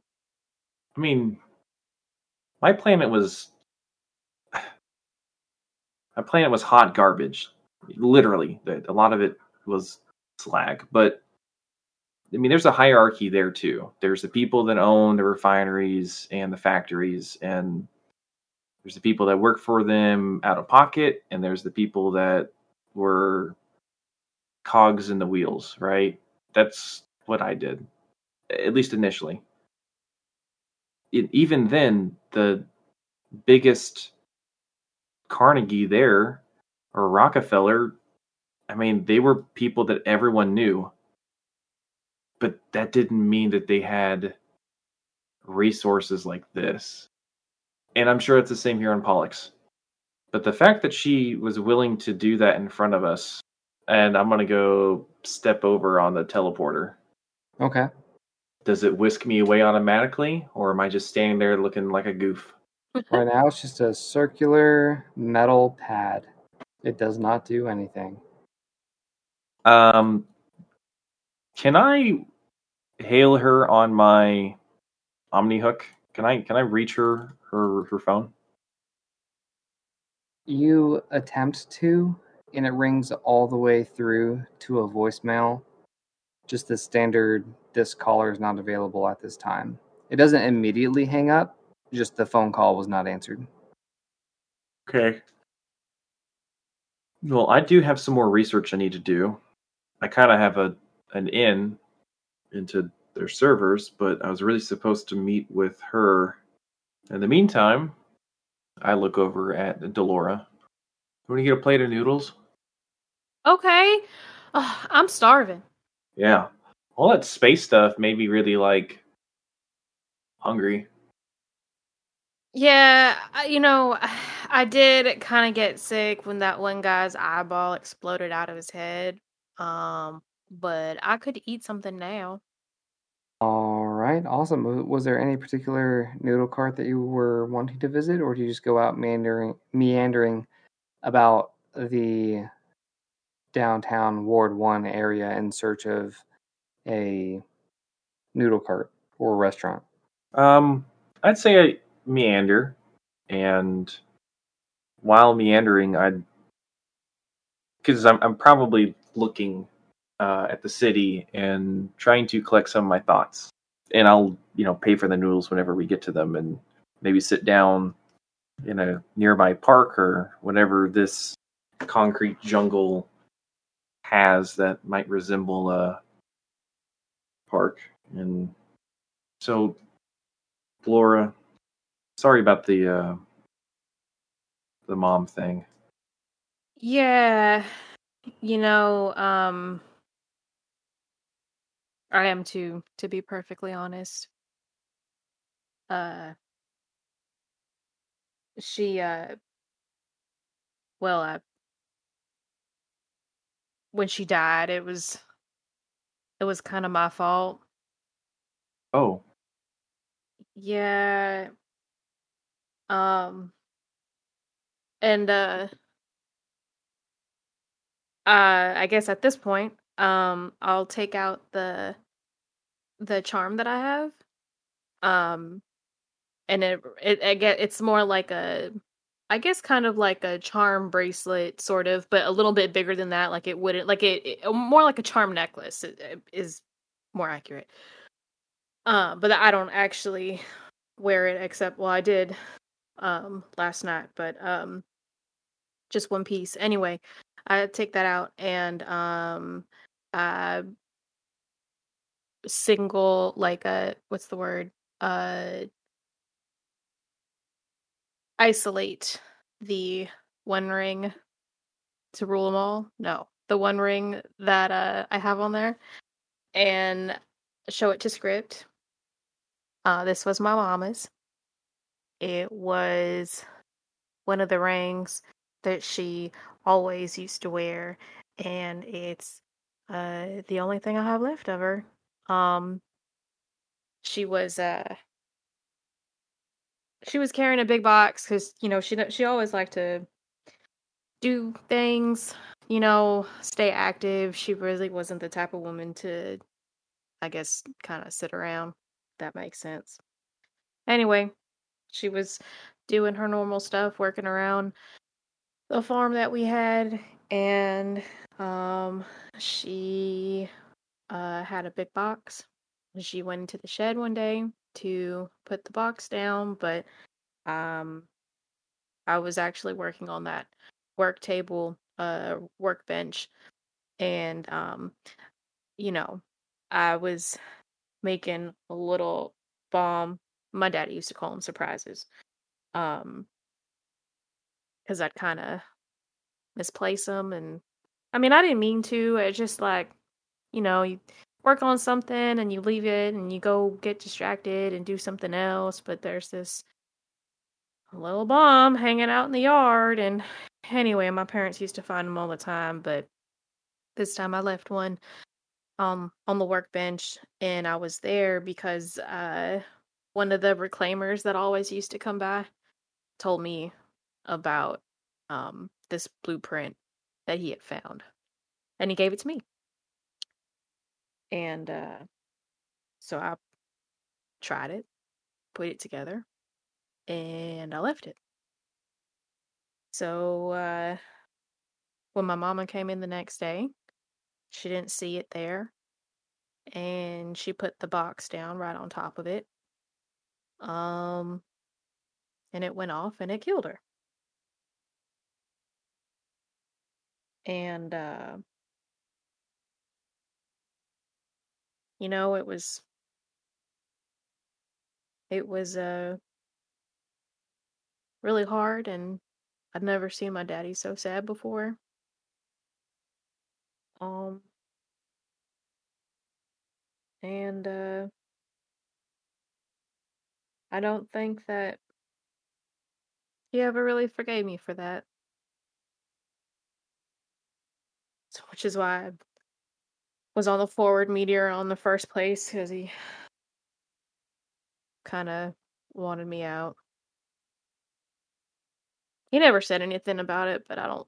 Speaker 4: I mean, my planet was my planet was hot garbage. Literally, a lot of it was slag. But I mean, there's a hierarchy there too. There's the people that own the refineries and the factories, and there's the people that work for them out of pocket, and there's the people that were cogs in the wheels. Right? That's what I did, at least initially. It, even then, the biggest Carnegie there or Rockefeller, I mean, they were people that everyone knew. But that didn't mean that they had resources like this. And I'm sure it's the same here on Pollux. But the fact that she was willing to do that in front of us, and I'm going to go step over on the teleporter.
Speaker 1: Okay.
Speaker 4: Does it whisk me away automatically, or am I just standing there looking like a goof?
Speaker 1: Right now it's just a circular metal pad. It does not do anything.
Speaker 4: Um, can I hail her on my Omni hook? Can I can I reach her her her phone?
Speaker 1: You attempt to, and it rings all the way through to a voicemail. Just the standard, this caller is not available at this time. It doesn't immediately hang up, just the phone call was not answered.
Speaker 4: Okay. Well, I do have some more research I need to do. I kind of have a an in into their servers, but I was really supposed to meet with her. In the meantime, I look over at Delora. Want to get a plate of noodles?
Speaker 3: Okay, Ugh, I'm starving.
Speaker 4: Yeah. All that space stuff made me really like hungry.
Speaker 3: Yeah, you know, I did kind of get sick when that one guy's eyeball exploded out of his head. Um, but I could eat something now.
Speaker 1: All right, awesome. W- Was there any particular noodle cart that you were wanting to visit, or do you just go out meandering, meandering about the downtown Ward One area in search of a noodle cart or restaurant?
Speaker 4: Um, I'd say I meander, and while meandering, I'd because I'm I'm probably looking uh, at the city and trying to collect some of my thoughts, and I'll you know pay for the noodles whenever we get to them, and maybe sit down in a nearby park or whatever this concrete jungle has that might resemble a park, and so Flora, sorry about the uh, the mom thing.
Speaker 3: Yeah, you know, um, I am too, to be perfectly honest. Uh, she, uh, well, uh, when she died, it was, it was kind of my fault.
Speaker 4: Oh,
Speaker 3: Yeah. Um, and, uh, uh, I guess at this point, um, I'll take out the, the charm that I have. Um, and it, it, I get, it's more like a, I guess kind of like a charm bracelet, sort of, but a little bit bigger than that. Like it wouldn't, like it, it more like a charm necklace is more accurate. Uh, but I don't actually wear it except, well, I did, um, last night, but, um, just one piece. Anyway, I take that out and, um, I single, like a, what's the word? Uh, isolate the one ring to rule them all. No, the one ring that uh, I have on there, and show it to script. Uh, this was my mama's. It was one of the rings that she always used to wear, and it's uh, the only thing I have left of her. Um, she was uh, she was carrying a big box because you know she she always liked to do things, you know, stay active. She really wasn't the type of woman to, I guess, kind of sit around. That makes sense. Anyway, she was doing her normal stuff, working around the farm that we had, and um, she uh, had a big box. She went into the shed one day to put the box down, but um, I was actually working on that work table, uh, workbench, and um, you know, I was making a little bomb. My daddy used to call them surprises, um, because I'd kind of misplace them, and I mean, I didn't mean to. It's just like, you know, you work on something and you leave it, and you go get distracted and do something else, but there's this little bomb hanging out in the yard and anyway my parents used to find them all the time but this time i left one um on the workbench and i was there because uh one of the reclaimers that always used to come by told me about um this blueprint that he had found and he gave it to me and uh so i tried it put it together and i left it So uh, when my mama came in the next day, she didn't see it there, and she put the box down right on top of it. Um, and it went off and it killed her. And uh, you know, it was it was uh really hard, and I'd never seen my daddy so sad before. Um, and uh, I don't think that he ever really forgave me for that. Which is why I was on the forward meteor on the first place because he kind of wanted me out. He never said anything about it, but I don't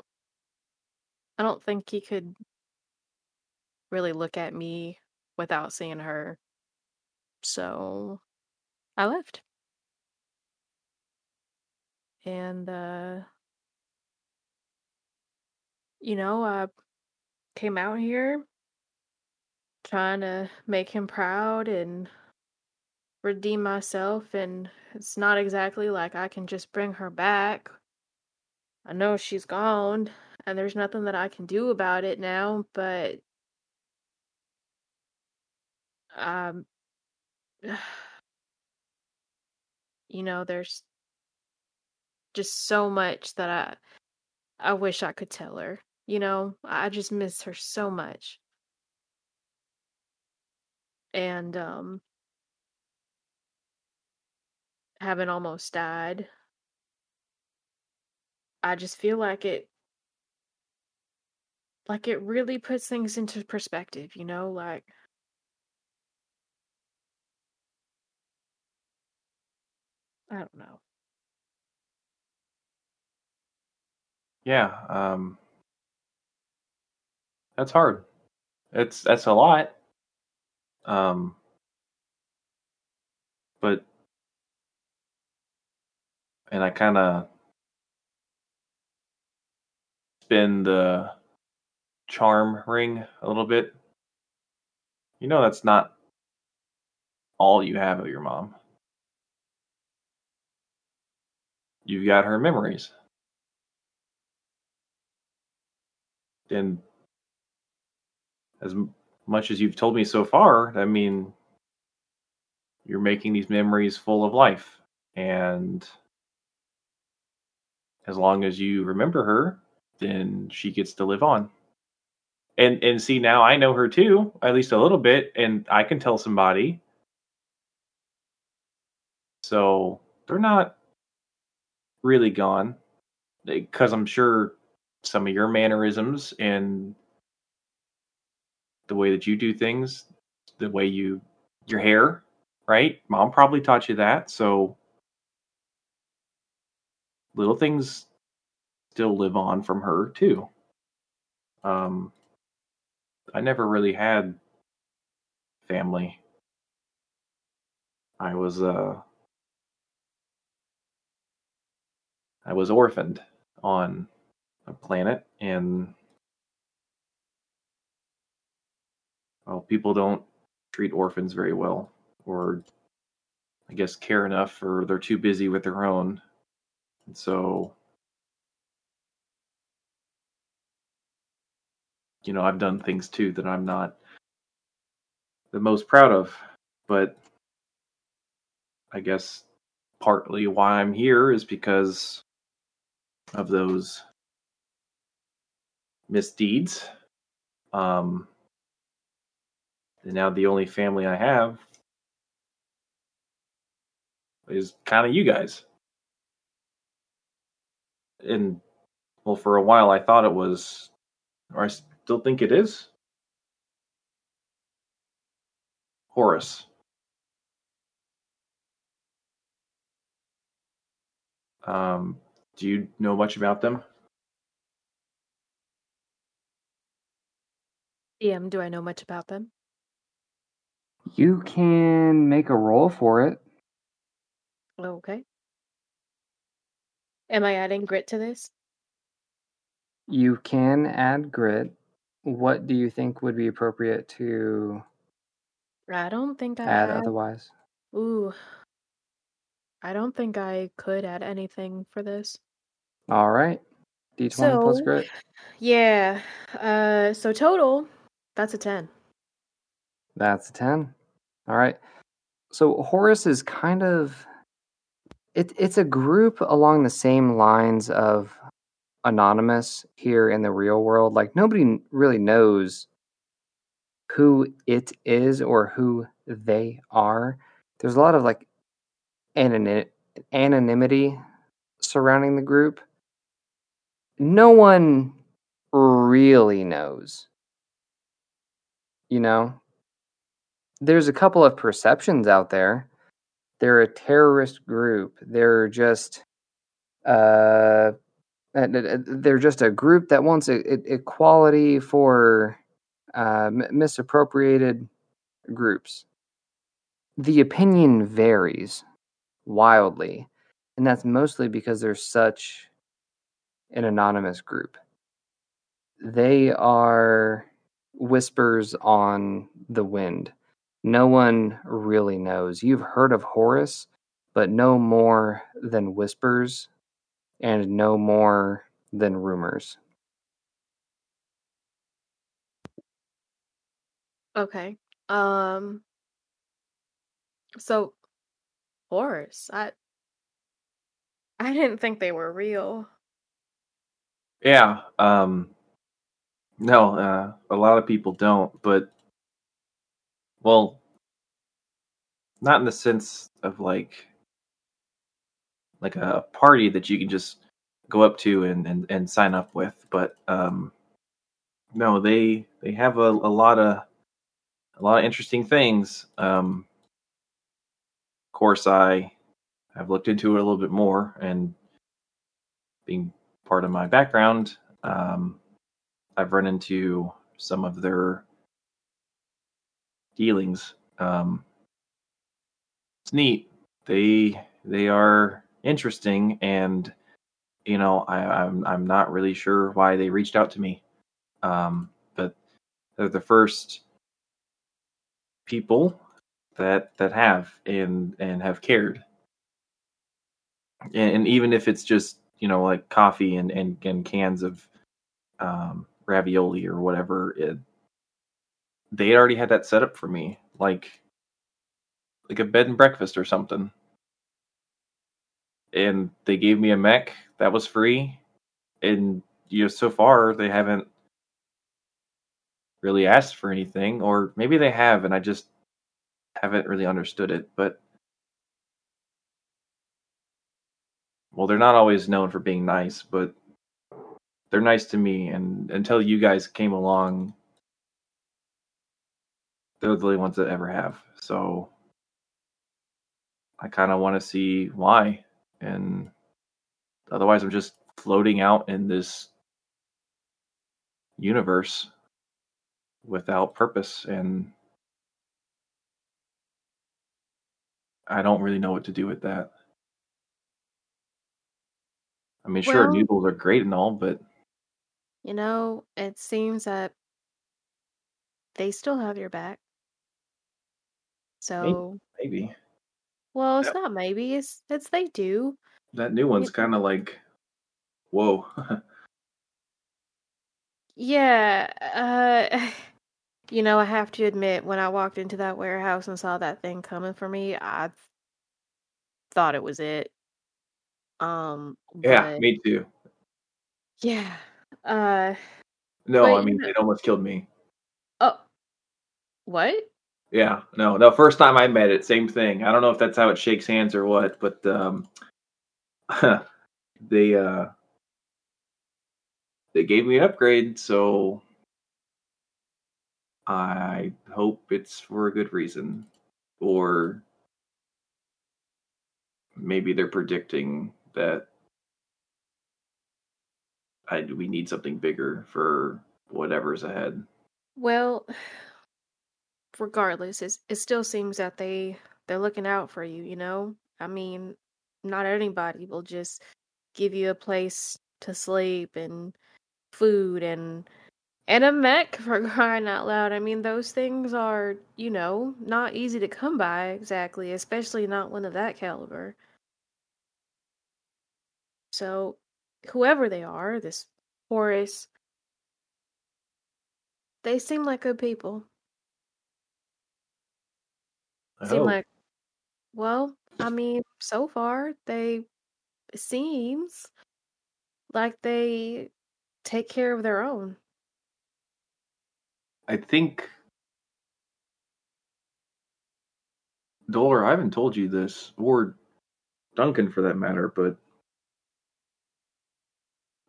Speaker 3: I don't think he could really look at me without seeing her. So I left. And uh you know, I came out here trying to make him proud and redeem myself and it's not exactly like I can just bring her back. I know she's gone and there's nothing that I can do about it now, but um you know, there's just so much that I I wish I could tell her. You know, I just miss her so much. and um having almost died. I just feel like it like it really puts things into perspective, you know, like I don't know.
Speaker 4: Yeah, um, that's hard. It's that's a lot. Um, but and I kind of spin the charm ring a little bit. You know that's not all you have of your mom. You've got her memories. And as much as you've told me so far, I mean, you're making these memories full of life. And as long as you remember her, then she gets to live on. And and see now I know her too, at least a little bit, and I can tell somebody. So they're not really gone because I'm sure some of your mannerisms and the way that you do things, the way you your hair, right? Mom probably taught you that, so little things still live on from her too. Um I never really had family. I was uh I was orphaned on a planet and well people don't treat orphans very well or I guess care enough or they're too busy with their own. And so you know, I've done things too that I'm not the most proud of, but I guess partly why I'm here is because of those misdeeds. Um, and now the only family I have is kind of you guys. And well, for a while I thought it was, or I still think it is, Horus. Um, do you know much about them?
Speaker 3: DM, do I know much about them?
Speaker 1: You can make a roll for it.
Speaker 3: Okay. Am I adding grit to this?
Speaker 1: You can add grit. What do you think would be appropriate to
Speaker 3: I don't think I
Speaker 1: add otherwise?
Speaker 3: Ooh. I don't think I could add anything for this.
Speaker 1: All right. D20 plus grit.
Speaker 3: Yeah. Uh so total, that's a 10.
Speaker 1: That's a 10. All right. So Horus is kind of it, it's a group along the same lines of anonymous here in the real world. Like nobody really knows who it is or who they are. There's a lot of like anony- anonymity surrounding the group. No one really knows. You know, there's a couple of perceptions out there. They're a terrorist group. They're just uh they're just a group that wants e- e- equality for uh, misappropriated groups. The opinion varies wildly, and that's mostly because they're such an anonymous group. They are whispers on the wind. No one really knows. You've heard of Horus, but no more than whispers and no more than rumors.
Speaker 3: Okay. Um so Horus, I I didn't think they were real.
Speaker 4: Yeah. Um, no, uh, a lot of people don't, but well, not in the sense of like like a party that you can just go up to and and, and sign up with, but um, no, they they have a, a lot of a lot of interesting things. Um, of course, I i've looked into it a little bit more, and being part of my background, um, I've run into some of their dealings. Um, it's neat. They they are interesting, and you know, I, I'm I'm not really sure why they reached out to me, um, but they're the first people that that have and and have cared, and, and even if it's just you know like coffee and and, and cans of um, ravioli or whatever, it, they already had that set up for me, like like a bed and breakfast or something. And they gave me a mech that was free, and you know so far they haven't really asked for anything, or maybe they have, and I just haven't really understood it. But well, they're not always known for being nice, but they're nice to me. And until you guys came along, they're the only ones that ever have. So I kind of want to see why. And otherwise, I'm just floating out in this universe without purpose. And I don't really know what to do with that. I mean, sure,
Speaker 3: Well-
Speaker 4: noodles are great and all, but
Speaker 3: You know, it seems that they still have your back. So,
Speaker 4: maybe
Speaker 3: well, it's
Speaker 4: Yeah.
Speaker 3: not maybe, it's it's they do.
Speaker 4: that new one's kind of like, whoa.
Speaker 3: Yeah, uh you know, I have to admit when I walked into that warehouse and saw that thing coming for me, I thought it was it. Um,
Speaker 4: yeah,
Speaker 3: but
Speaker 4: me too.
Speaker 3: yeah. Uh
Speaker 4: No,
Speaker 3: But,
Speaker 4: I
Speaker 3: you
Speaker 4: mean,
Speaker 3: know-
Speaker 4: it almost killed me.
Speaker 3: oh. What?
Speaker 4: Yeah, no, no. First time I met it, same thing. I don't know if that's how it shakes hands or what, but um, they uh, they gave me an upgrade, so I hope it's for a good reason, or maybe they're predicting that I we need something bigger for whatever's ahead.
Speaker 3: Well, regardless, it's, it still seems that they they're looking out for you, you know? I mean, not anybody will just give you a place to sleep and food and and a mech for crying out loud. I mean, those things are, you know, not easy to come by exactly, especially not one of that caliber. So, whoever they are, this Horus, they seem like good people.
Speaker 4: I
Speaker 3: seem
Speaker 4: hope.
Speaker 3: like well i mean so far they it seems like they take care of their own
Speaker 4: I think Dolar, I haven't told you this, or Duncan for that matter, but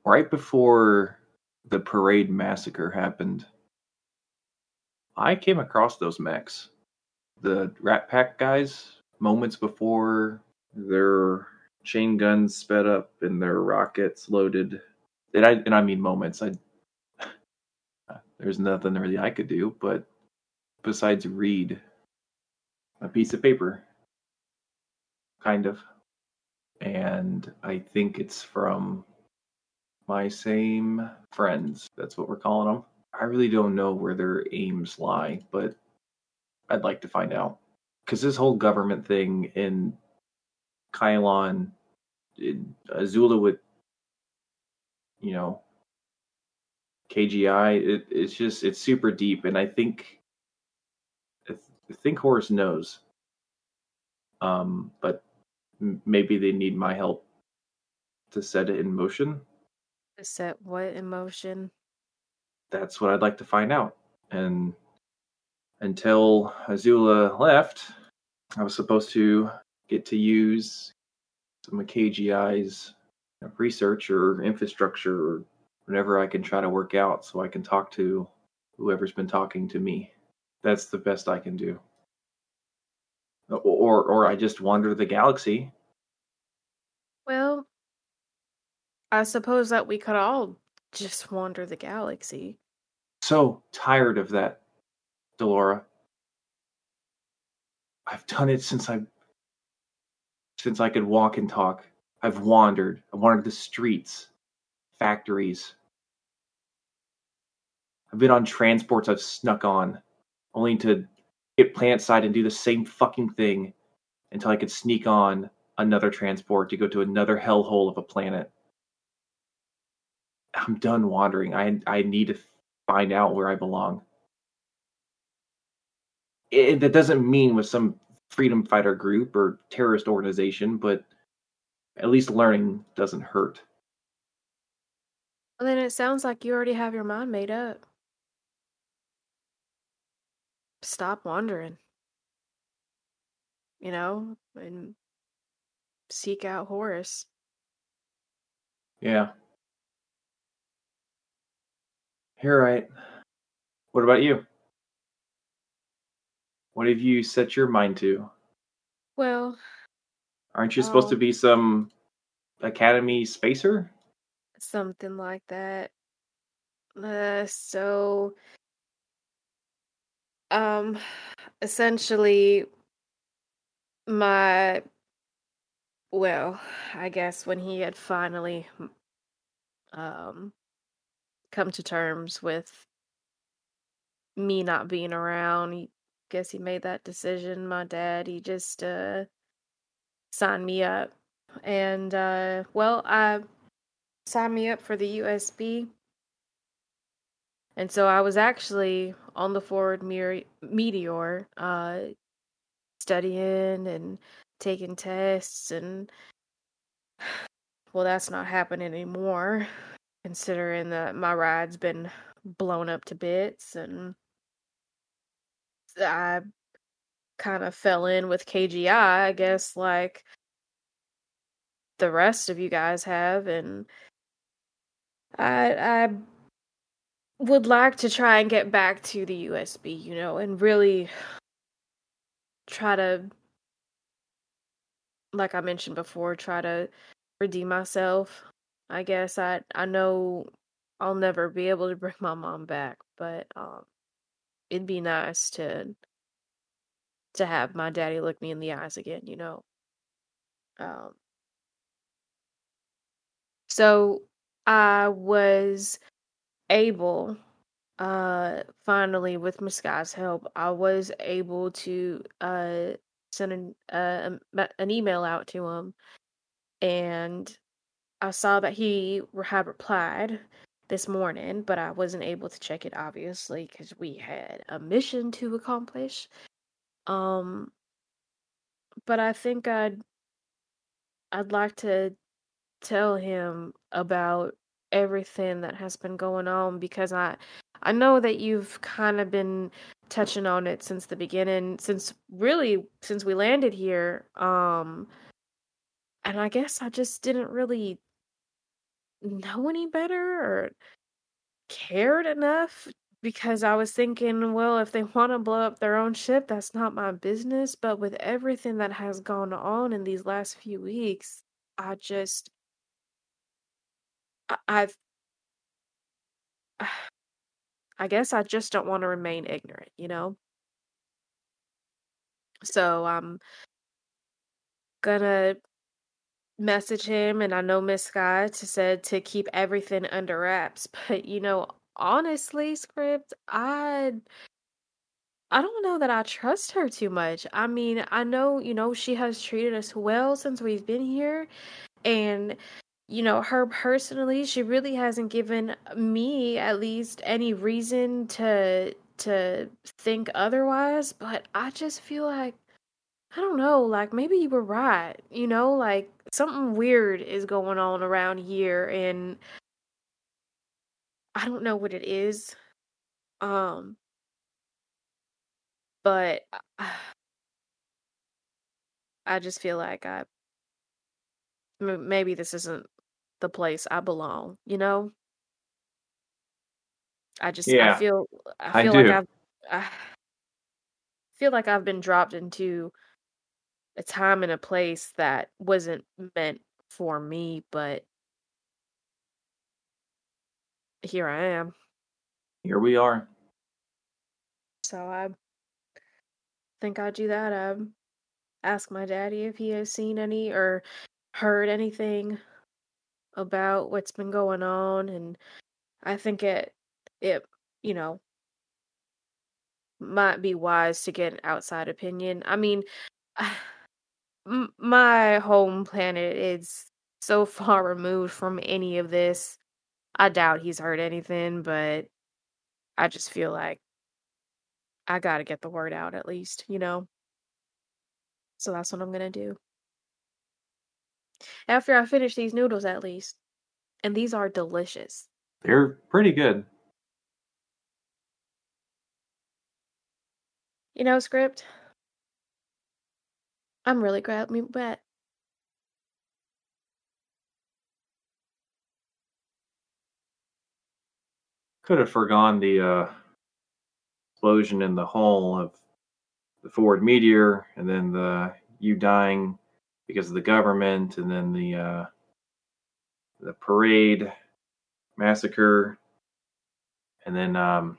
Speaker 4: right before the parade massacre happened, I came across those mechs. The Rat Pack guys, moments before their chain guns sped up and their rockets loaded. And I and I mean moments. I there's nothing really I could do, but besides read a piece of paper, kind of. And I think it's from my same friends. That's what we're calling them. I really don't know where their aims lie, but I'd like to find out. Because this whole government thing in Kylon, in Azula with, you know, KGI, it, it's just, it's super deep. And I think, I th- I think Horus knows. Um, but m- maybe they need my help to set it in motion.
Speaker 3: to set what in motion
Speaker 4: That's what I'd like to find out. And until Azula left, I was supposed to get to use some of KGI's research or infrastructure or whatever I can try to work out so I can talk to whoever's been talking to me. That's the best I can do. Or or I just wander the galaxy.
Speaker 3: Well, I suppose that we could all just wander the galaxy.
Speaker 4: So tired of that, Delora. I've done it since I since I could walk and talk. I've wandered. I wandered the streets, factories. I've been on transports I've snuck on, only to get plant side and do the same fucking thing until I could sneak on another transport to go to another hellhole of a planet. I'm done wandering. I I need to find out where I belong. It, that doesn't mean with some freedom fighter group or terrorist organization, but at least learning doesn't hurt.
Speaker 3: Well, then it sounds like you already have your mind made up. Stop wandering. You know, and seek out Horus.
Speaker 4: Yeah. You're right. What about you? What have you set your mind to?
Speaker 3: Well,
Speaker 4: Aren't you supposed to
Speaker 3: Oh.
Speaker 4: be some academy spacer?
Speaker 3: something like that. Uh, so, um, essentially, my, well, I guess when he had finally, um, come to terms with me not being around, he guess he made that decision. My dad, he just, uh, signed me up. And, uh, well, I signed me up for the USB. And so I was actually on the forward Mir- meteor, uh, studying and taking tests, and well, that's not happening anymore, considering that my ride's been blown up to bits, and I kind of fell in with KGI, I guess, like the rest of you guys have, and I I would like to try and get back to the USB, you know, and really try to like I mentioned before, try to redeem myself. I guess I I know I'll never be able to bring my mom back, but um it'd be nice to to have my daddy look me in the eyes again, you know. Um so I was able uh finally with Miss help, I was able to uh send an uh, an email out to him and I saw that he had replied this morning, but I wasn't able to check it obviously because we had a mission to accomplish. Um, but I think I'd I'd like to tell him about everything that has been going on because I I know that you've kind of been touching on it since the beginning, since really since we landed here. Um, and I guess I just didn't really know any better or cared enough because I was thinking, well, if they want to blow up their own ship, that's not my business. But with everything that has gone on in these last few weeks, I just, I've, I guess I just don't want to remain ignorant, you know? So I'm gonna message him, and I know Miss Scott said to keep everything under wraps. But you know, honestly, script, I I don't know that I trust her too much. I mean, I know, you know, she has treated us well since we've been here. And, you know, her personally, she really hasn't given me at least any reason to to think otherwise, but I just feel like I don't know, like maybe you were right. You know, like something weird is going on around here and I don't know what it is. Um but I just feel like I maybe this isn't the place I belong, you know? I just I feel I
Speaker 4: I
Speaker 3: feel like
Speaker 4: do.
Speaker 3: I've I feel like I've been dropped into a time and a place that wasn't meant for me, but here I am.
Speaker 4: Here we are.
Speaker 3: So I think I'd do that. Um, ask my daddy if he has seen any or heard anything about what's been going on, and I think it it you know might be wise to get an outside opinion. I mean, m- my home planet is so far removed from any of this. I doubt he's heard anything, but I just feel like I gotta get the word out at least, you know? So that's what I'm gonna do. After I finish these noodles, at least. And these are delicious.
Speaker 4: They're pretty good.
Speaker 3: You know, script? I'm really glad we met.
Speaker 4: Could have forgone the uh, explosion in the hull of the Ford Meteor, and then the you dying because of the government, and then the uh, the parade massacre, and then um,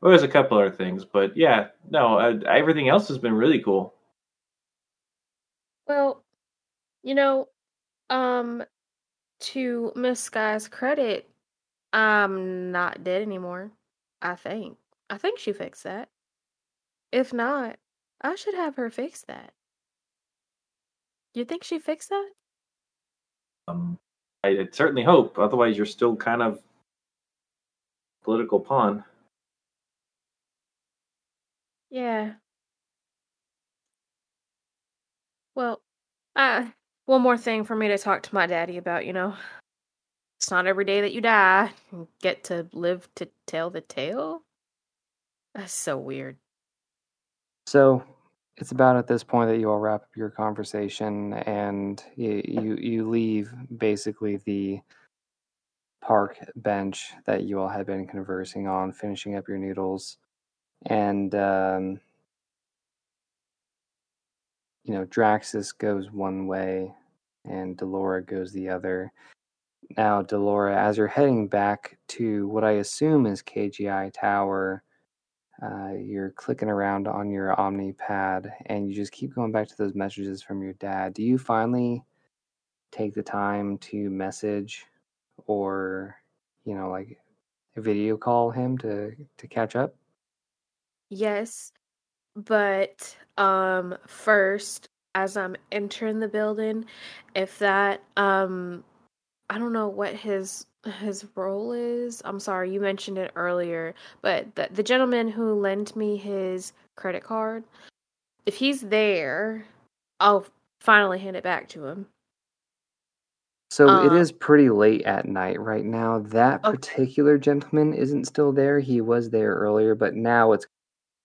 Speaker 4: well, there's a couple other things, but yeah, no, uh, everything else has been really cool.
Speaker 3: Well, you know, um, to Miss Sky's credit, I'm not dead anymore. I think. I think she fixed that. If not, I should have her fix that. You think she fixed that?
Speaker 4: Um, I, I certainly hope. Otherwise, you're still kind of political pawn.
Speaker 3: Yeah. Well, uh, one more thing for me to talk to my daddy about, you know. It's not every day that you die and get to live to tell the tale. That's so weird.
Speaker 1: So it's about at this point that you all wrap up your conversation and you you, you leave basically the park bench that you all had been conversing on, finishing up your noodles, and um, you know Draxus goes one way and Delora goes the other. Now, Delora, as you're heading back to what I assume is KGI Tower, uh, you're clicking around on your Omni pad and you just keep going back to those messages from your dad. Do you finally take the time to message or, you know, like video call him to to catch up?
Speaker 3: Yes, but um first as I'm entering the building, if that um I don't know what his his role is. I'm sorry, you mentioned it earlier, but the the gentleman who lent me his credit card, if he's there, I'll finally hand it back to him.
Speaker 1: So it
Speaker 3: Um,
Speaker 1: is pretty late at night right now. That
Speaker 3: Okay.
Speaker 1: particular gentleman isn't still there. He was there earlier, but now it's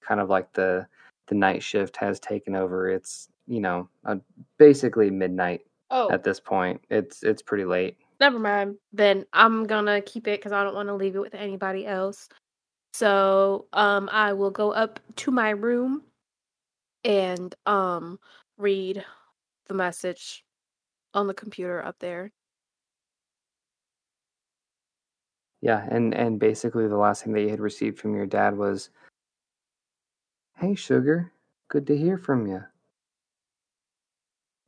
Speaker 1: kind of like the the night shift has taken over. It's, you know, uh, basically midnight
Speaker 3: Oh,
Speaker 1: at this point. It's it's pretty late.
Speaker 3: never mind. Then I'm gonna keep it because I don't want to leave it with anybody else. So, um, I will go up to my room and um read the message on the computer up there.
Speaker 1: Yeah, and and basically the last thing that you had received from your dad was, "Hey, sugar, good to hear from you."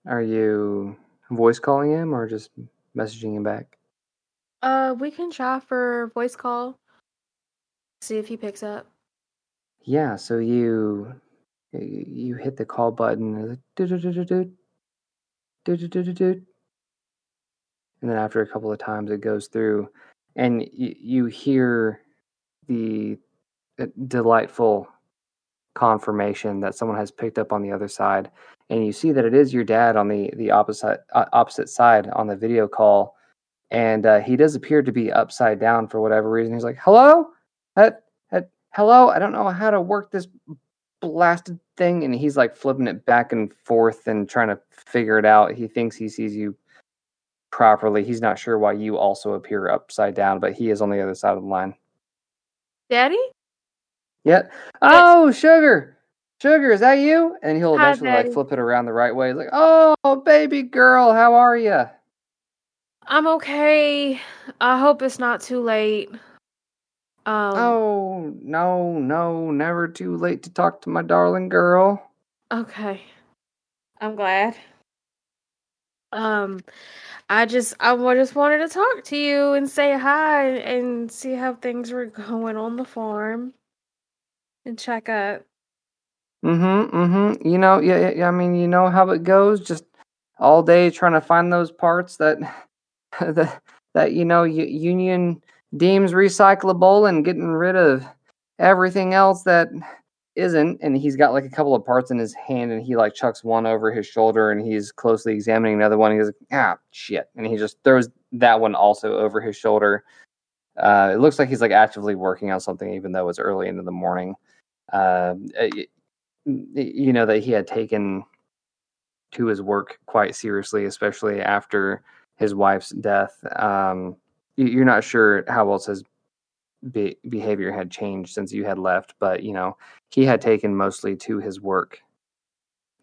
Speaker 1: Are you voice calling him or just messaging him back?
Speaker 3: Uh, we can try for voice call. See if he picks up.
Speaker 1: Yeah, so you you hit the call button, and then after a couple of times it goes through, and you, you hear the uh, delightful confirmation that someone has picked up on the other side, and you see that it is your dad on the the opposite uh, opposite side on the video call, and uh, he does appear to be upside down for whatever reason. He's like, "Hello, uh, uh, hello, I don't know how to work this blasted thing? And he's like flipping it back and forth and trying to figure it out. He thinks he sees you properly. He's not sure why you also appear upside down, but he is on the other side of the line.
Speaker 3: Daddy?
Speaker 1: Yet, oh, sugar, sugar, is that you? And he'll
Speaker 3: Hi,
Speaker 1: eventually like flip it around the right way. He's like, oh, baby girl, how are you?
Speaker 3: I'm okay. I hope it's not too late. Um,
Speaker 1: Oh, no, no, never too late to talk to my darling girl.
Speaker 3: Okay. I'm glad. Um, I just I just wanted to talk to you and say hi and see how things were going on the farm and check up.
Speaker 1: Mm-hmm, mm-hmm. You know, yeah, yeah, I mean, you know how it goes. Just all day trying to find those parts that that that you know Union deems recyclable and getting rid of everything else that isn't. And he's got like a couple of parts in his hand, and he like chucks one over his shoulder, and he's closely examining another one. He goes, "Ah, shit!" And he just throws that one also over his shoulder. Uh, it looks like he's like actively working on something, even though it's early into the morning. Uh, you know that he had taken to his work quite seriously, especially after his wife's death. Um, you- you're not sure how else his be- behavior had changed since you had left, but you know he had taken mostly to his work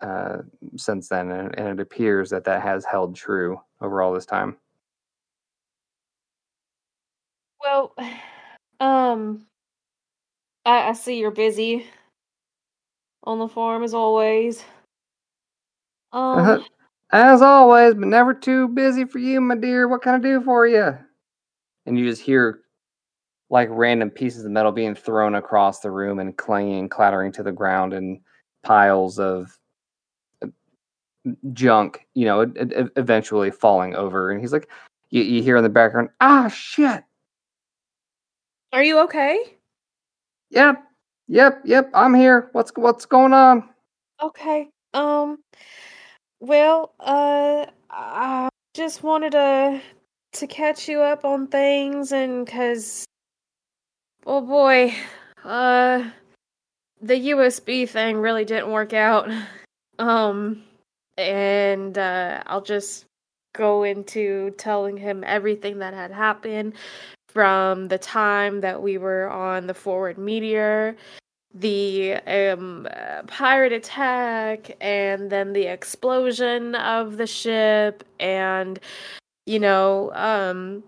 Speaker 1: uh, since then, and, and it appears that that has held true over all this time.
Speaker 3: Well, um, I, I see you're busy on the farm as always. Um,
Speaker 1: As always, but never too busy for you, my dear. What can I do for you? And you just hear like random pieces of metal being thrown across the room and clanging, clattering to the ground, and piles of uh, junk, you know, eventually falling over. And he's like, you, you hear in the background, ah, shit.
Speaker 3: are you okay?
Speaker 1: Yep, yep, yep. I'm here. What's what's going on?
Speaker 3: Okay. Um, well, uh, I just wanted to to catch you up on things and cuz oh boy, uh the USB thing really didn't work out. Um and uh I'll just go into telling him everything that had happened from the time that we were on the forward meteor the um uh, pirate attack and then the explosion of the ship and you know um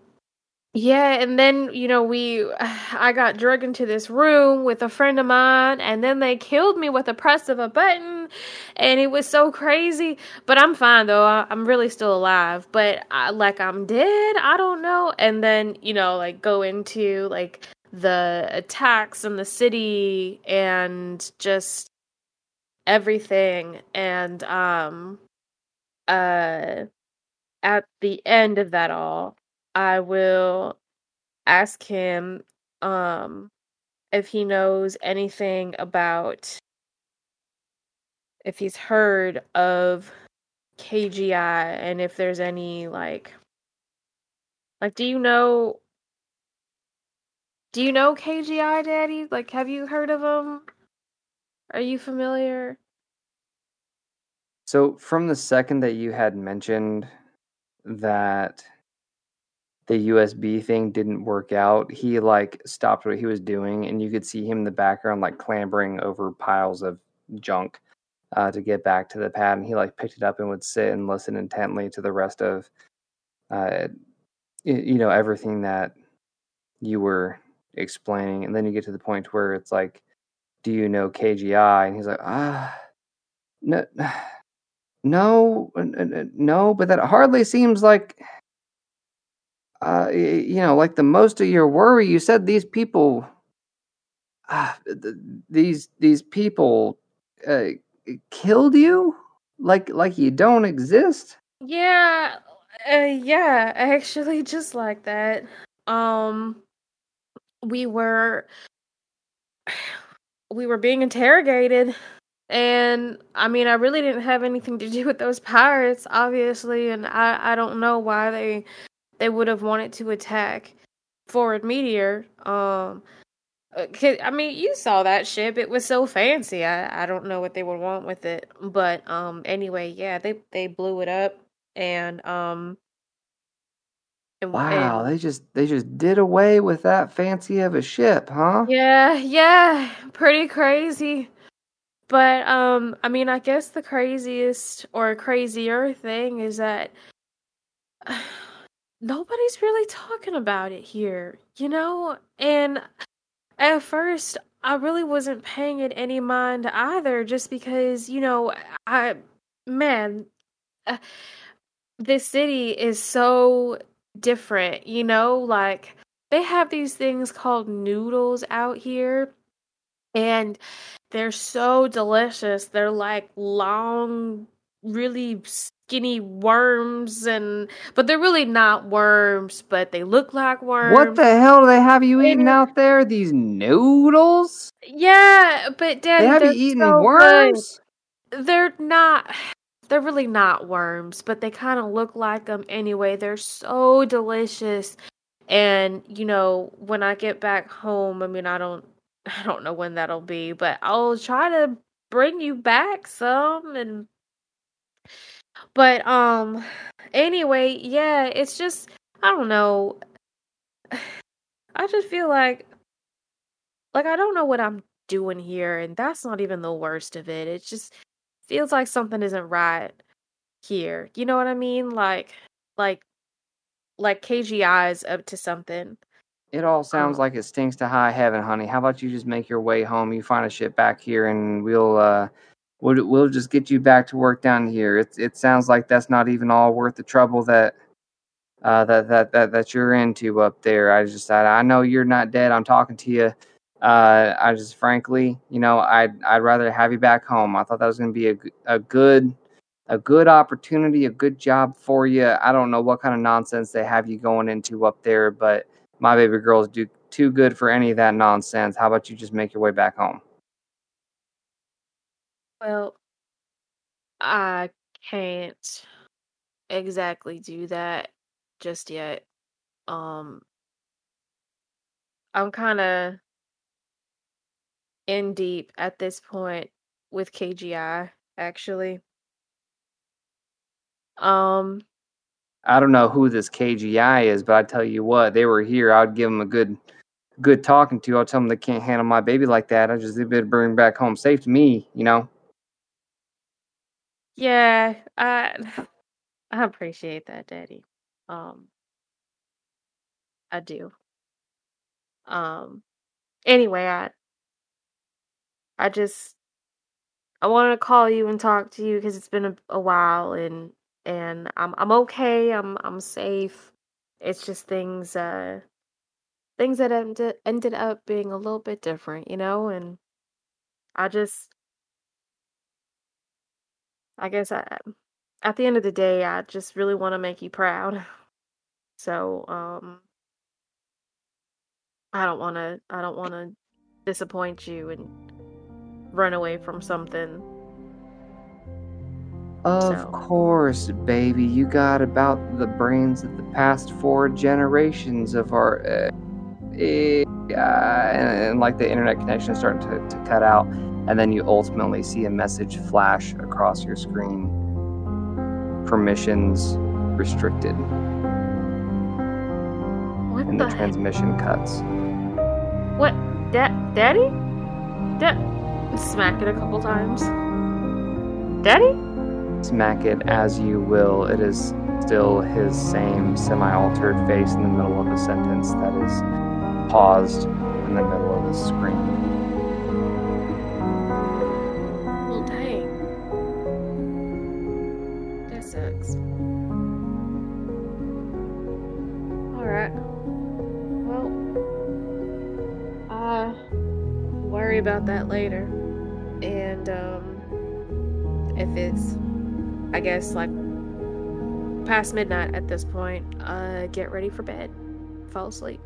Speaker 3: yeah and then you know we i got dragged into this room with a friend of mine and then they killed me with a press of a button and it was so crazy. But i'm fine though. I, i'm really still alive. But I, like i'm dead. I don't know. And then you know like go into like the attacks in the city and just everything. And um uh at the end of that all i will ask him um if he knows anything about if he's heard of KGI and if there's any like like do you know do you know KGI daddy? Like have you heard of him are you familiar?
Speaker 1: So, from the second that you had mentioned that the USB thing didn't work out, he like stopped what he was doing, and you could see him in the background, like clambering over piles of junk uh, to get back to the pad. And he like picked it up and would sit and listen intently to the rest of, uh, you know, everything that you were explaining. And then you get to the point where it's like, "Do you know KGI?" And he's like, "Ah, no." No, no, but that hardly seems like, uh, you know, like the most of your worry. You said these people, th- these these people, uh, killed you, like like you don't exist.
Speaker 3: Yeah, uh, yeah, actually, just like that. Um, we were we were being interrogated, and I mean, I really didn't have anything to do with those pirates, obviously, and I I don't know why they they would have wanted to attack Forward Meteor. Um, Uh, 'cause- I mean, you saw that ship. It was so fancy. I, I don't know what they would want with it, but um, anyway, yeah, they they blew it up, and um, and,
Speaker 1: Wow,
Speaker 3: and
Speaker 1: they just they just did away with that fancy of a ship, huh?
Speaker 3: yeah, yeah, pretty crazy. But um, I mean, I guess the craziest or crazier thing is that nobody's really talking about it here, you know? And at first, I really wasn't paying it any mind either, just because, you know, I, man, uh, this city is so different, you know? Like, they have these things called noodles out here, and they're so delicious. They're like long, really skinny worms, and but they're really not worms, but they look like worms.
Speaker 1: What the hell do they have you eating out there? These noodles?
Speaker 3: Yeah, but Daddy,
Speaker 1: They have you eating
Speaker 3: so good.
Speaker 1: worms?
Speaker 3: They're not. They're really not worms, but they kind of look like them anyway. They're so delicious, and you know, when I get back home, I mean, I don't, I don't know when that'll be, but I'll try to bring you back some, and but um, anyway, yeah, it's just I don't know. I just feel like like I don't know what I'm doing here, and that's not even the worst of it. It just feels like something isn't right here. You know what I mean? Like like like KGI is up to something.
Speaker 1: It all sounds
Speaker 3: Oh.
Speaker 1: like it stinks to high heaven, honey. How about you just make your way home? You find a ship back here, and we'll uh, we'll we'll just get you back to work down here. It it sounds like that's not even all worth the trouble that uh that that that that you're into up there. I just I, I know you're not dead. I'm talking to you. Uh, I just frankly, you know, I'd I'd rather have you back home. I thought that was going to be a a good a good opportunity, a good job for you. I don't know what kind of nonsense they have you going into up there, but my baby girls do too good for any of that nonsense. How about you just make your way back home?
Speaker 3: Well, I can't exactly do that just yet. Um I'm kind of in deep at this point with KGI actually. Um
Speaker 1: I don't know who this KGI is, but I tell you what, they were here. I'd give them a good, good talking to. I'll tell them they can't handle my baby like that. I just they better bring back home safe to me. You know.
Speaker 3: Yeah, I I appreciate that, Daddy. Um I do. Um anyway, I I just I wanted to call you and talk to you because it's been a, a while and and I'm I'm okay. I'm I'm safe. It's just things uh things that ended ended up being a little bit different, you know, and I just I guess I at the end of the day I just really want to make you proud. So, um I don't want to I don't want to disappoint you and run away from something.
Speaker 1: Of
Speaker 3: So-
Speaker 1: course, baby. You got about the brains of the past four generations of our. Uh, uh, and, and like the internet connection is starting to, to cut out. And then you ultimately see a message flash across your screen permissions restricted.
Speaker 3: What
Speaker 1: And
Speaker 3: the
Speaker 1: the transmission cuts.
Speaker 3: What? Da- Daddy? Da- smack it a couple times. Daddy?
Speaker 1: Smack it as you will. It is still his same semi altered face in the middle of a sentence that is paused in the middle of the screen.
Speaker 3: That later. And, um, if it's, I guess, like past midnight at this point, uh, get ready for bed. Fall asleep.